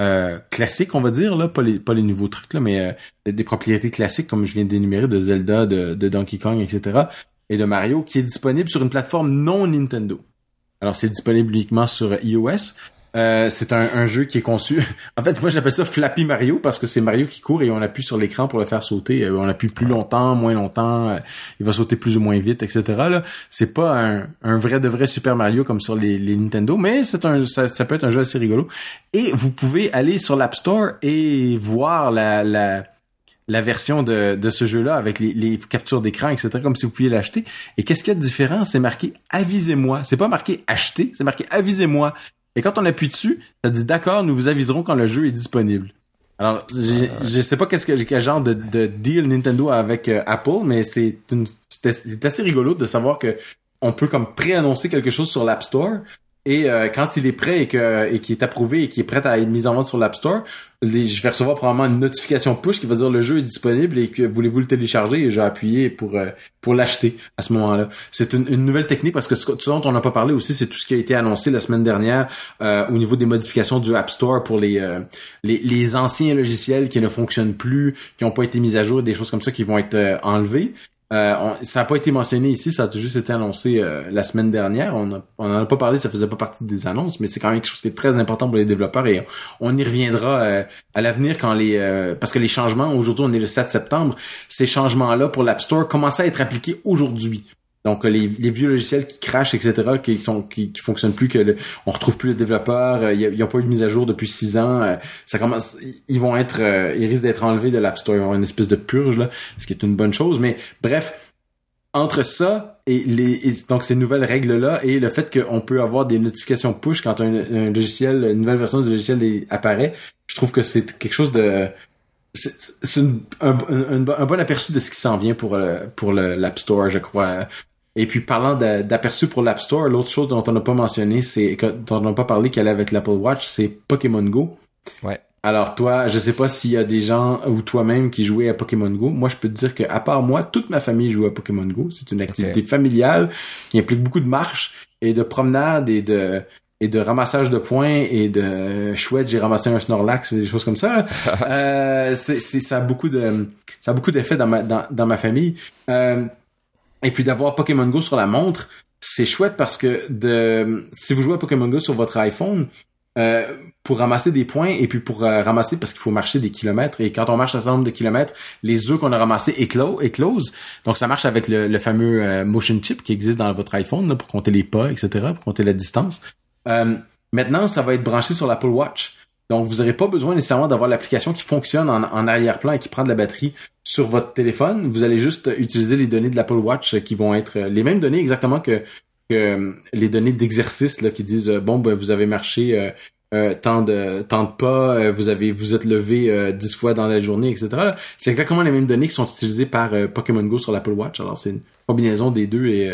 euh, classiques, on va dire, là, pas les, pas les nouveaux trucs, là, mais euh, des propriétés classiques, comme je viens d'énumérer, de Zelda, de Donkey Kong, etc., et de Mario, qui est disponible sur une plateforme non Nintendo. Alors, c'est disponible uniquement sur iOS, euh, c'est un, jeu qui est conçu. en fait, moi j'appelle ça Flappy Mario parce que c'est Mario qui court et on appuie sur l'écran pour le faire sauter. Euh, on appuie plus longtemps, moins longtemps. Euh, il va sauter plus ou moins vite, etc. Là, c'est pas un, un, vrai de vrai Super Mario comme sur les, les Nintendo, mais c'est un, ça, peut être un jeu assez rigolo. Et vous pouvez aller sur l'App Store et voir la, la la version de, de ce jeu-là avec les, les captures d'écran, etc., comme si vous pouviez l'acheter. Et qu'est-ce qu'il y a de différent? C'est marqué avisez-moi. C'est pas marqué acheter, c'est marqué avisez-moi. Et quand on appuie dessus, ça dit d'accord, nous vous aviserons quand le jeu est disponible. Alors, je sais pas qu'est-ce que quel genre de, de deal Nintendo a avec euh, Apple, mais c'est c'est assez rigolo de savoir que on peut comme préannoncer quelque chose sur l'App Store et euh, quand il est prêt et que et qui est approuvé et qui est prêt à être mis en vente sur l'App Store, je vais recevoir probablement une notification push qui va dire le jeu est disponible et que voulez-vous le télécharger et j'ai appuyé pour euh, pour l'acheter à ce moment-là. C'est une, une, nouvelle technique parce que ce dont on n'a pas parlé aussi, c'est tout ce qui a été annoncé la semaine dernière euh, au niveau des modifications du App Store pour les, les, les anciens logiciels qui ne fonctionnent plus, qui n'ont pas été mis à jour, des choses comme ça qui vont être enlevées. Euh, ça n'a pas été mentionné ici, ça a juste été annoncé euh, la semaine dernière. On n'en a pas parlé, ça faisait pas partie des annonces, mais c'est quand même quelque chose qui est très important pour les développeurs et on y reviendra euh, à l'avenir quand les parce que les changements aujourd'hui on est le 7 septembre, ces changements là pour l'App Store commencent à être appliqués aujourd'hui. Donc les, les, vieux logiciels qui crachent, etc., qui sont qui, qui fonctionnent plus, que le, on retrouve plus le développeur, il n'y a, pas eu de mise à jour depuis six ans. ça commence, ils vont être, ils risquent d'être enlevés de l'App Store, ils vont avoir une espèce de purge là, ce qui est une bonne chose. Mais bref, entre ça et les donc ces nouvelles règles là et le fait qu'on peut avoir des notifications push quand un, un, logiciel, une nouvelle version du logiciel apparaît, je trouve que c'est quelque chose de c'est un, un, bon aperçu de ce qui s'en vient pour pour l'App Store, je crois. Et puis parlant d'aperçu pour l'App Store, l'autre chose dont on n'a pas mentionné, c'est dont on n'a pas parlé qu'elle est avec l'Apple Watch, c'est Pokémon Go. Ouais. Alors toi, je sais pas s'il y a des gens ou toi-même qui jouaient à Pokémon Go. Moi, je peux te dire que à part moi, toute ma famille joue à Pokémon Go. C'est une activité familiale qui implique beaucoup de marches et de promenades et de et de ramassage de points et de chouette, j'ai ramassé un Snorlax des choses comme ça. euh, c'est, ça a beaucoup de ça a beaucoup d'effets dans ma dans, dans ma famille. Euh, et puis d'avoir Pokémon Go sur la montre, c'est chouette parce que de si vous jouez à Pokémon Go sur votre iPhone, euh, pour ramasser des points et puis pour euh, ramasser parce qu'il faut marcher des kilomètres et quand on marche un certain nombre de kilomètres, les œufs qu'on a ramassés éclosent. Donc ça marche avec le, fameux euh, motion chip qui existe dans votre iPhone pour compter les pas, etc., pour compter la distance. maintenant, ça va être branché sur l'Apple Watch. Donc, vous n'aurez pas besoin nécessairement d'avoir l'application qui fonctionne en, arrière-plan et qui prend de la batterie sur votre téléphone. Vous allez juste utiliser les données de l'Apple Watch qui vont être les mêmes données exactement que, que les données d'exercice qui disent bon ben vous avez marché euh, tant de tant de pas, euh, vous avez vous êtes levé euh, dix fois dans la journée, etc. C'est exactement les mêmes données qui sont utilisées par Pokémon Go sur l'Apple Watch. Alors c'est une combinaison des deux et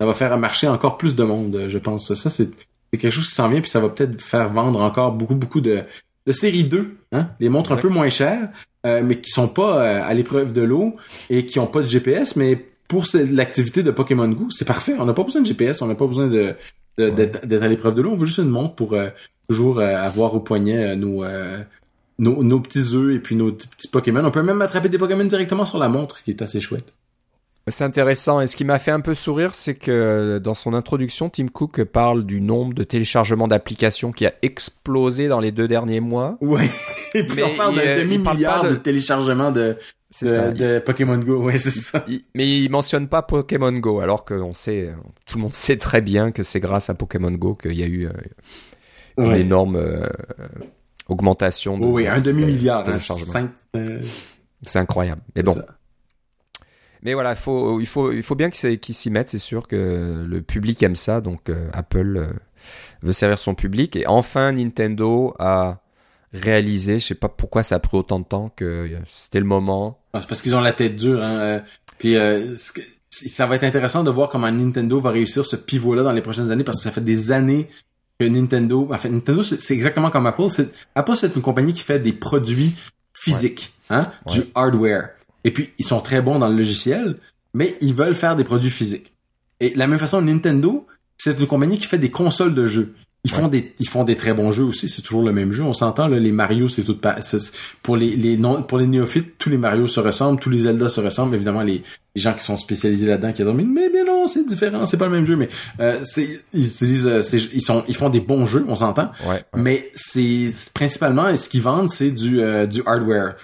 ça va faire marcher encore plus de monde, je pense. Ça c'est quelque chose qui s'en vient puis ça va peut-être faire vendre encore beaucoup beaucoup de de série 2, hein, les montres un peu moins chères, mais qui sont pas à l'épreuve de l'eau et qui ont pas de GPS, mais pour l'activité de Pokémon Go, c'est parfait. On n'a pas besoin de GPS, on n'a pas besoin de d'être à l'épreuve de l'eau. On veut juste une montre pour toujours euh, avoir au poignet euh, euh, nos, nos, petits œufs et puis nos petits Pokémon. On peut même attraper des Pokémon directement sur la montre, ce qui est assez chouette. C'est intéressant. Et ce qui m'a fait un peu sourire, c'est que dans son introduction, Tim Cook parle du nombre de téléchargements d'applications qui a explosé dans les deux derniers mois. Ouais. Et puis on parle d'un demi-milliard de... téléchargements de, de, Pokémon Go. Ouais, c'est ça. mais il mentionne pas Pokémon Go, alors qu'on sait, tout le monde sait très bien que c'est grâce à Pokémon Go qu'il y a eu une énorme euh, augmentation. De, oui, un demi-milliard. Hein, euh, c'est incroyable. Mais bon. Mais voilà, faut, il, faut, il faut bien qu'ils s'y mettent. C'est sûr que le public aime ça. Donc euh, Apple veut servir son public. Et enfin, Nintendo a réalisé, je sais pas pourquoi ça a pris autant de temps, que c'était le moment. Ah, c'est parce qu'ils ont la tête dure. Hein. Puis ça va être intéressant de voir comment Nintendo va réussir ce pivot-là dans les prochaines années parce que ça fait des années que Nintendo, en fait, Nintendo, c'est exactement comme Apple. Apple, c'est une compagnie qui fait des produits physiques, hein, du hardware. Et puis, ils sont très bons dans le logiciel, mais ils veulent faire des produits physiques. Et de la même façon, Nintendo, c'est une compagnie qui fait des consoles de jeux. Ils font des ils font des très bons jeux aussi, c'est toujours le même jeu, on s'entend là, les Mario c'est tout pour les les non pour les néophytes, tous les Mario se ressemblent, tous les Zelda se ressemblent, évidemment les, les gens qui sont spécialisés là-dedans qui disent mais bien non, c'est différent, c'est pas le même jeu mais euh, c'est ils utilisent euh, ils sont ils font des bons jeux, on s'entend. Mais c'est principalement ce qu'ils vendent c'est du euh, du hardware.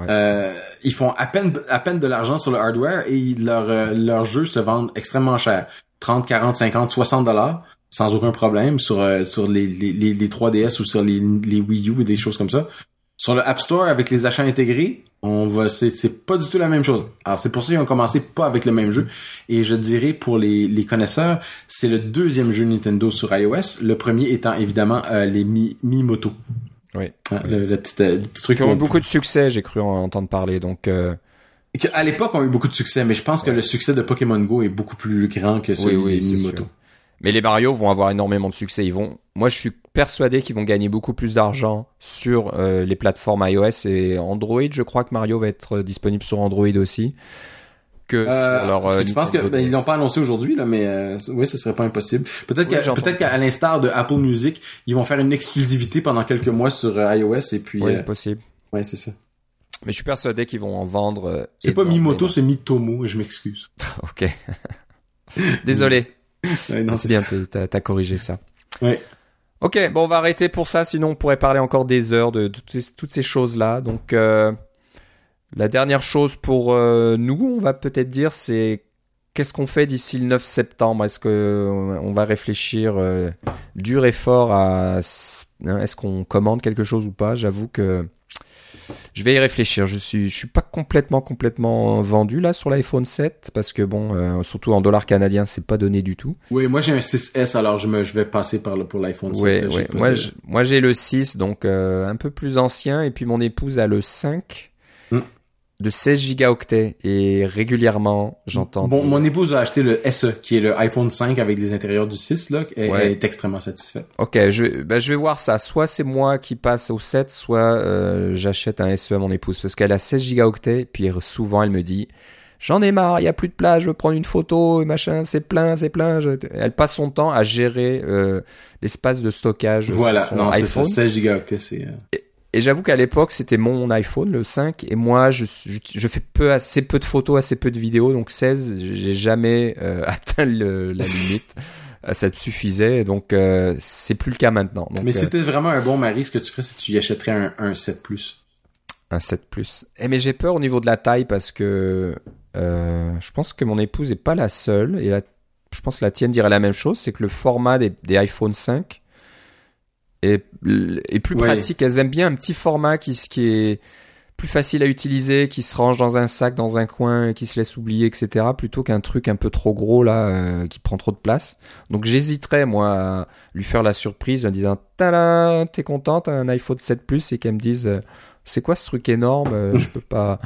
Euh, ils font à peine à peine de l'argent sur le hardware et leurs leurs jeux se vendent extrêmement cher. 30, 40, 50, 60 dollars sans aucun problème sur euh, sur les, les, les, 3DS ou sur les, les Wii U et des choses comme ça. Sur le App Store avec les achats intégrés, on va c'est c'est pas du tout la même chose. Alors c'est pour ça qu'ils ont commencé pas avec le même jeu et je dirais pour les, les connaisseurs, c'est le deuxième jeu Nintendo sur iOS, le premier étant évidemment euh, les Mi, Mi Moto. Oui. Hein, le, le, petit, euh, petit truc qui ont beaucoup de succès, j'ai cru en entendre parler donc euh... à l'époque ont eu beaucoup de succès, mais je pense que le succès de Pokémon Go est beaucoup plus grand que celui oui, oui, Moto. Mais les Mario vont avoir énormément de succès. Ils vont, moi, je suis persuadé qu'ils vont gagner beaucoup plus d'argent sur euh, les plateformes iOS et Android. Je crois que Mario va être disponible sur Android aussi. Que euh, sur leur, euh, tu penses que ben, ils l'ont pas annoncé aujourd'hui là, mais euh, oui, ce serait pas impossible. Peut-être qu'à peut-être qu'à l'instar de Apple Music, ils vont faire une exclusivité pendant quelques mois sur iOS et puis. Oui, c'est possible. Ouais, c'est ça. Mais je suis persuadé qu'ils vont en vendre. c'est pas Mimoto, c'est Mitomo, et je m'excuse. ok. Désolé non, c'est bien, t'as as corrigé ça. Ouais. Ok, bon, on va arrêter pour ça, sinon on pourrait parler encore des heures de, toutes ces, choses-là. Donc, euh, la dernière chose pour euh, nous, on va peut-être dire, c'est qu'est-ce qu'on fait d'ici le 9 septembre? Est-ce que on va réfléchir euh, dur et fort à hein, est-ce qu'on commande quelque chose ou pas? J'avoue que je vais y réfléchir. Je suis, je suis pas complètement, complètement vendu là sur l'iPhone 7 parce que bon, euh, surtout en dollars canadiens, c'est pas donné du tout. Oui, moi j'ai un 6S alors je me, je vais passer par le, pour l'iPhone 7. Oui, Moi, moi j'ai le 6 donc euh, un peu plus ancien et puis mon épouse a le 5 de 16 gigaoctets et régulièrement j'entends bon mon épouse a acheté le SE qui est le iPhone 5 avec les intérieurs du 6 là et elle est extrêmement satisfaite ok je ben, je vais voir ça soit c'est moi qui passe au 7 soit euh, j'achète un SE à mon épouse parce qu'elle a 16 gigaoctets puis souvent elle me dit J'en ai marre, il y a plus de place, je veux prendre une photo et machin, c'est plein, c'est plein. Elle passe son temps à gérer euh, l'espace de stockage. Voilà, sur non, iPhone. Ça, 16 gigaoctets, c'est. Euh, et j'avoue qu'à l'époque, c'était mon iPhone, le 5, et moi, je, je, fais peu, assez peu de photos, assez peu de vidéos, donc 16, j'ai jamais euh, atteint le, la limite. Euh, ça te suffisait, donc euh, c'est plus le cas maintenant. Mais c'était vraiment un bon mari, ce que tu ferais si tu y achèterais un, un 7 Plus? Un 7 Plus. Eh, mais j'ai peur au niveau de la taille parce que je pense que mon épouse est pas la seule, et je pense que la tienne dirait la même chose, c'est que le format des, des iPhone 5 et, plus pratique. Elles aiment bien un petit format qui, qui est plus facile à utiliser, qui se range dans un sac, dans un coin, qui se laisse oublier, etc. Plutôt qu'un truc un peu trop gros là, euh, qui prend trop de place. Donc j'hésiterais moi à lui faire la surprise en disant Tada, t'es contente, un iPhone 7 Plus et qu'elle me dise euh, c'est quoi ce truc énorme euh, Je peux pas.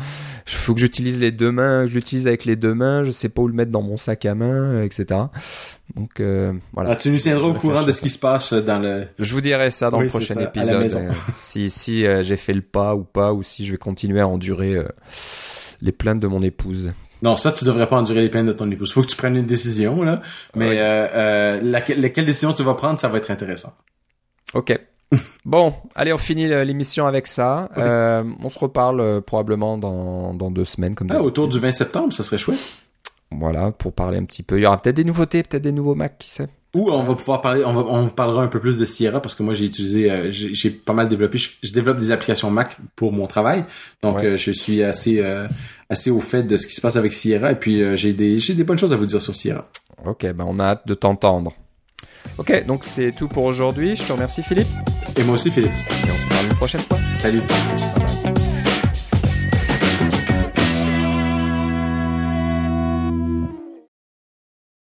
Il faut que j'utilise les deux mains. Je l'utilise avec les deux mains. Je sais pas où le mettre dans mon sac à main, etc. Donc euh, voilà. Ah, tu nous tiendras au courant de ce qui se passe dans le. Je vous dirai ça dans le prochain épisode. Euh, si si j'ai fait le pas ou pas, ou si je vais continuer à endurer les plaintes de mon épouse. Non, ça, tu devrais pas endurer les plaintes de ton épouse. Faut que tu prennes une décision, là. Mais laquelle, laquelle décision tu vas prendre, ça va être intéressant. Ok. Bon, allez, on finit l'émission avec ça. Euh, on se reparle euh, probablement dans, dans, deux semaines. Comme ah, autour du 20 septembre, ça serait chouette. Voilà, pour parler un petit peu. Il y aura peut-être des nouveautés, peut-être des nouveaux Mac, qui sait. Ou on va pouvoir parler, on, va, on vous parlera un peu plus de Sierra parce que moi j'ai utilisé, euh, j'ai pas mal développé, je, développe des applications Mac pour mon travail, donc je suis assez assez au fait de ce qui se passe avec Sierra et puis j'ai des j'ai des bonnes choses à vous dire sur Sierra. Ok, ben on a hâte de t'entendre. Ok, donc c'est tout pour aujourd'hui. Je te remercie Philippe. Et moi aussi Philippe. Et on se parle une prochaine fois. Salut.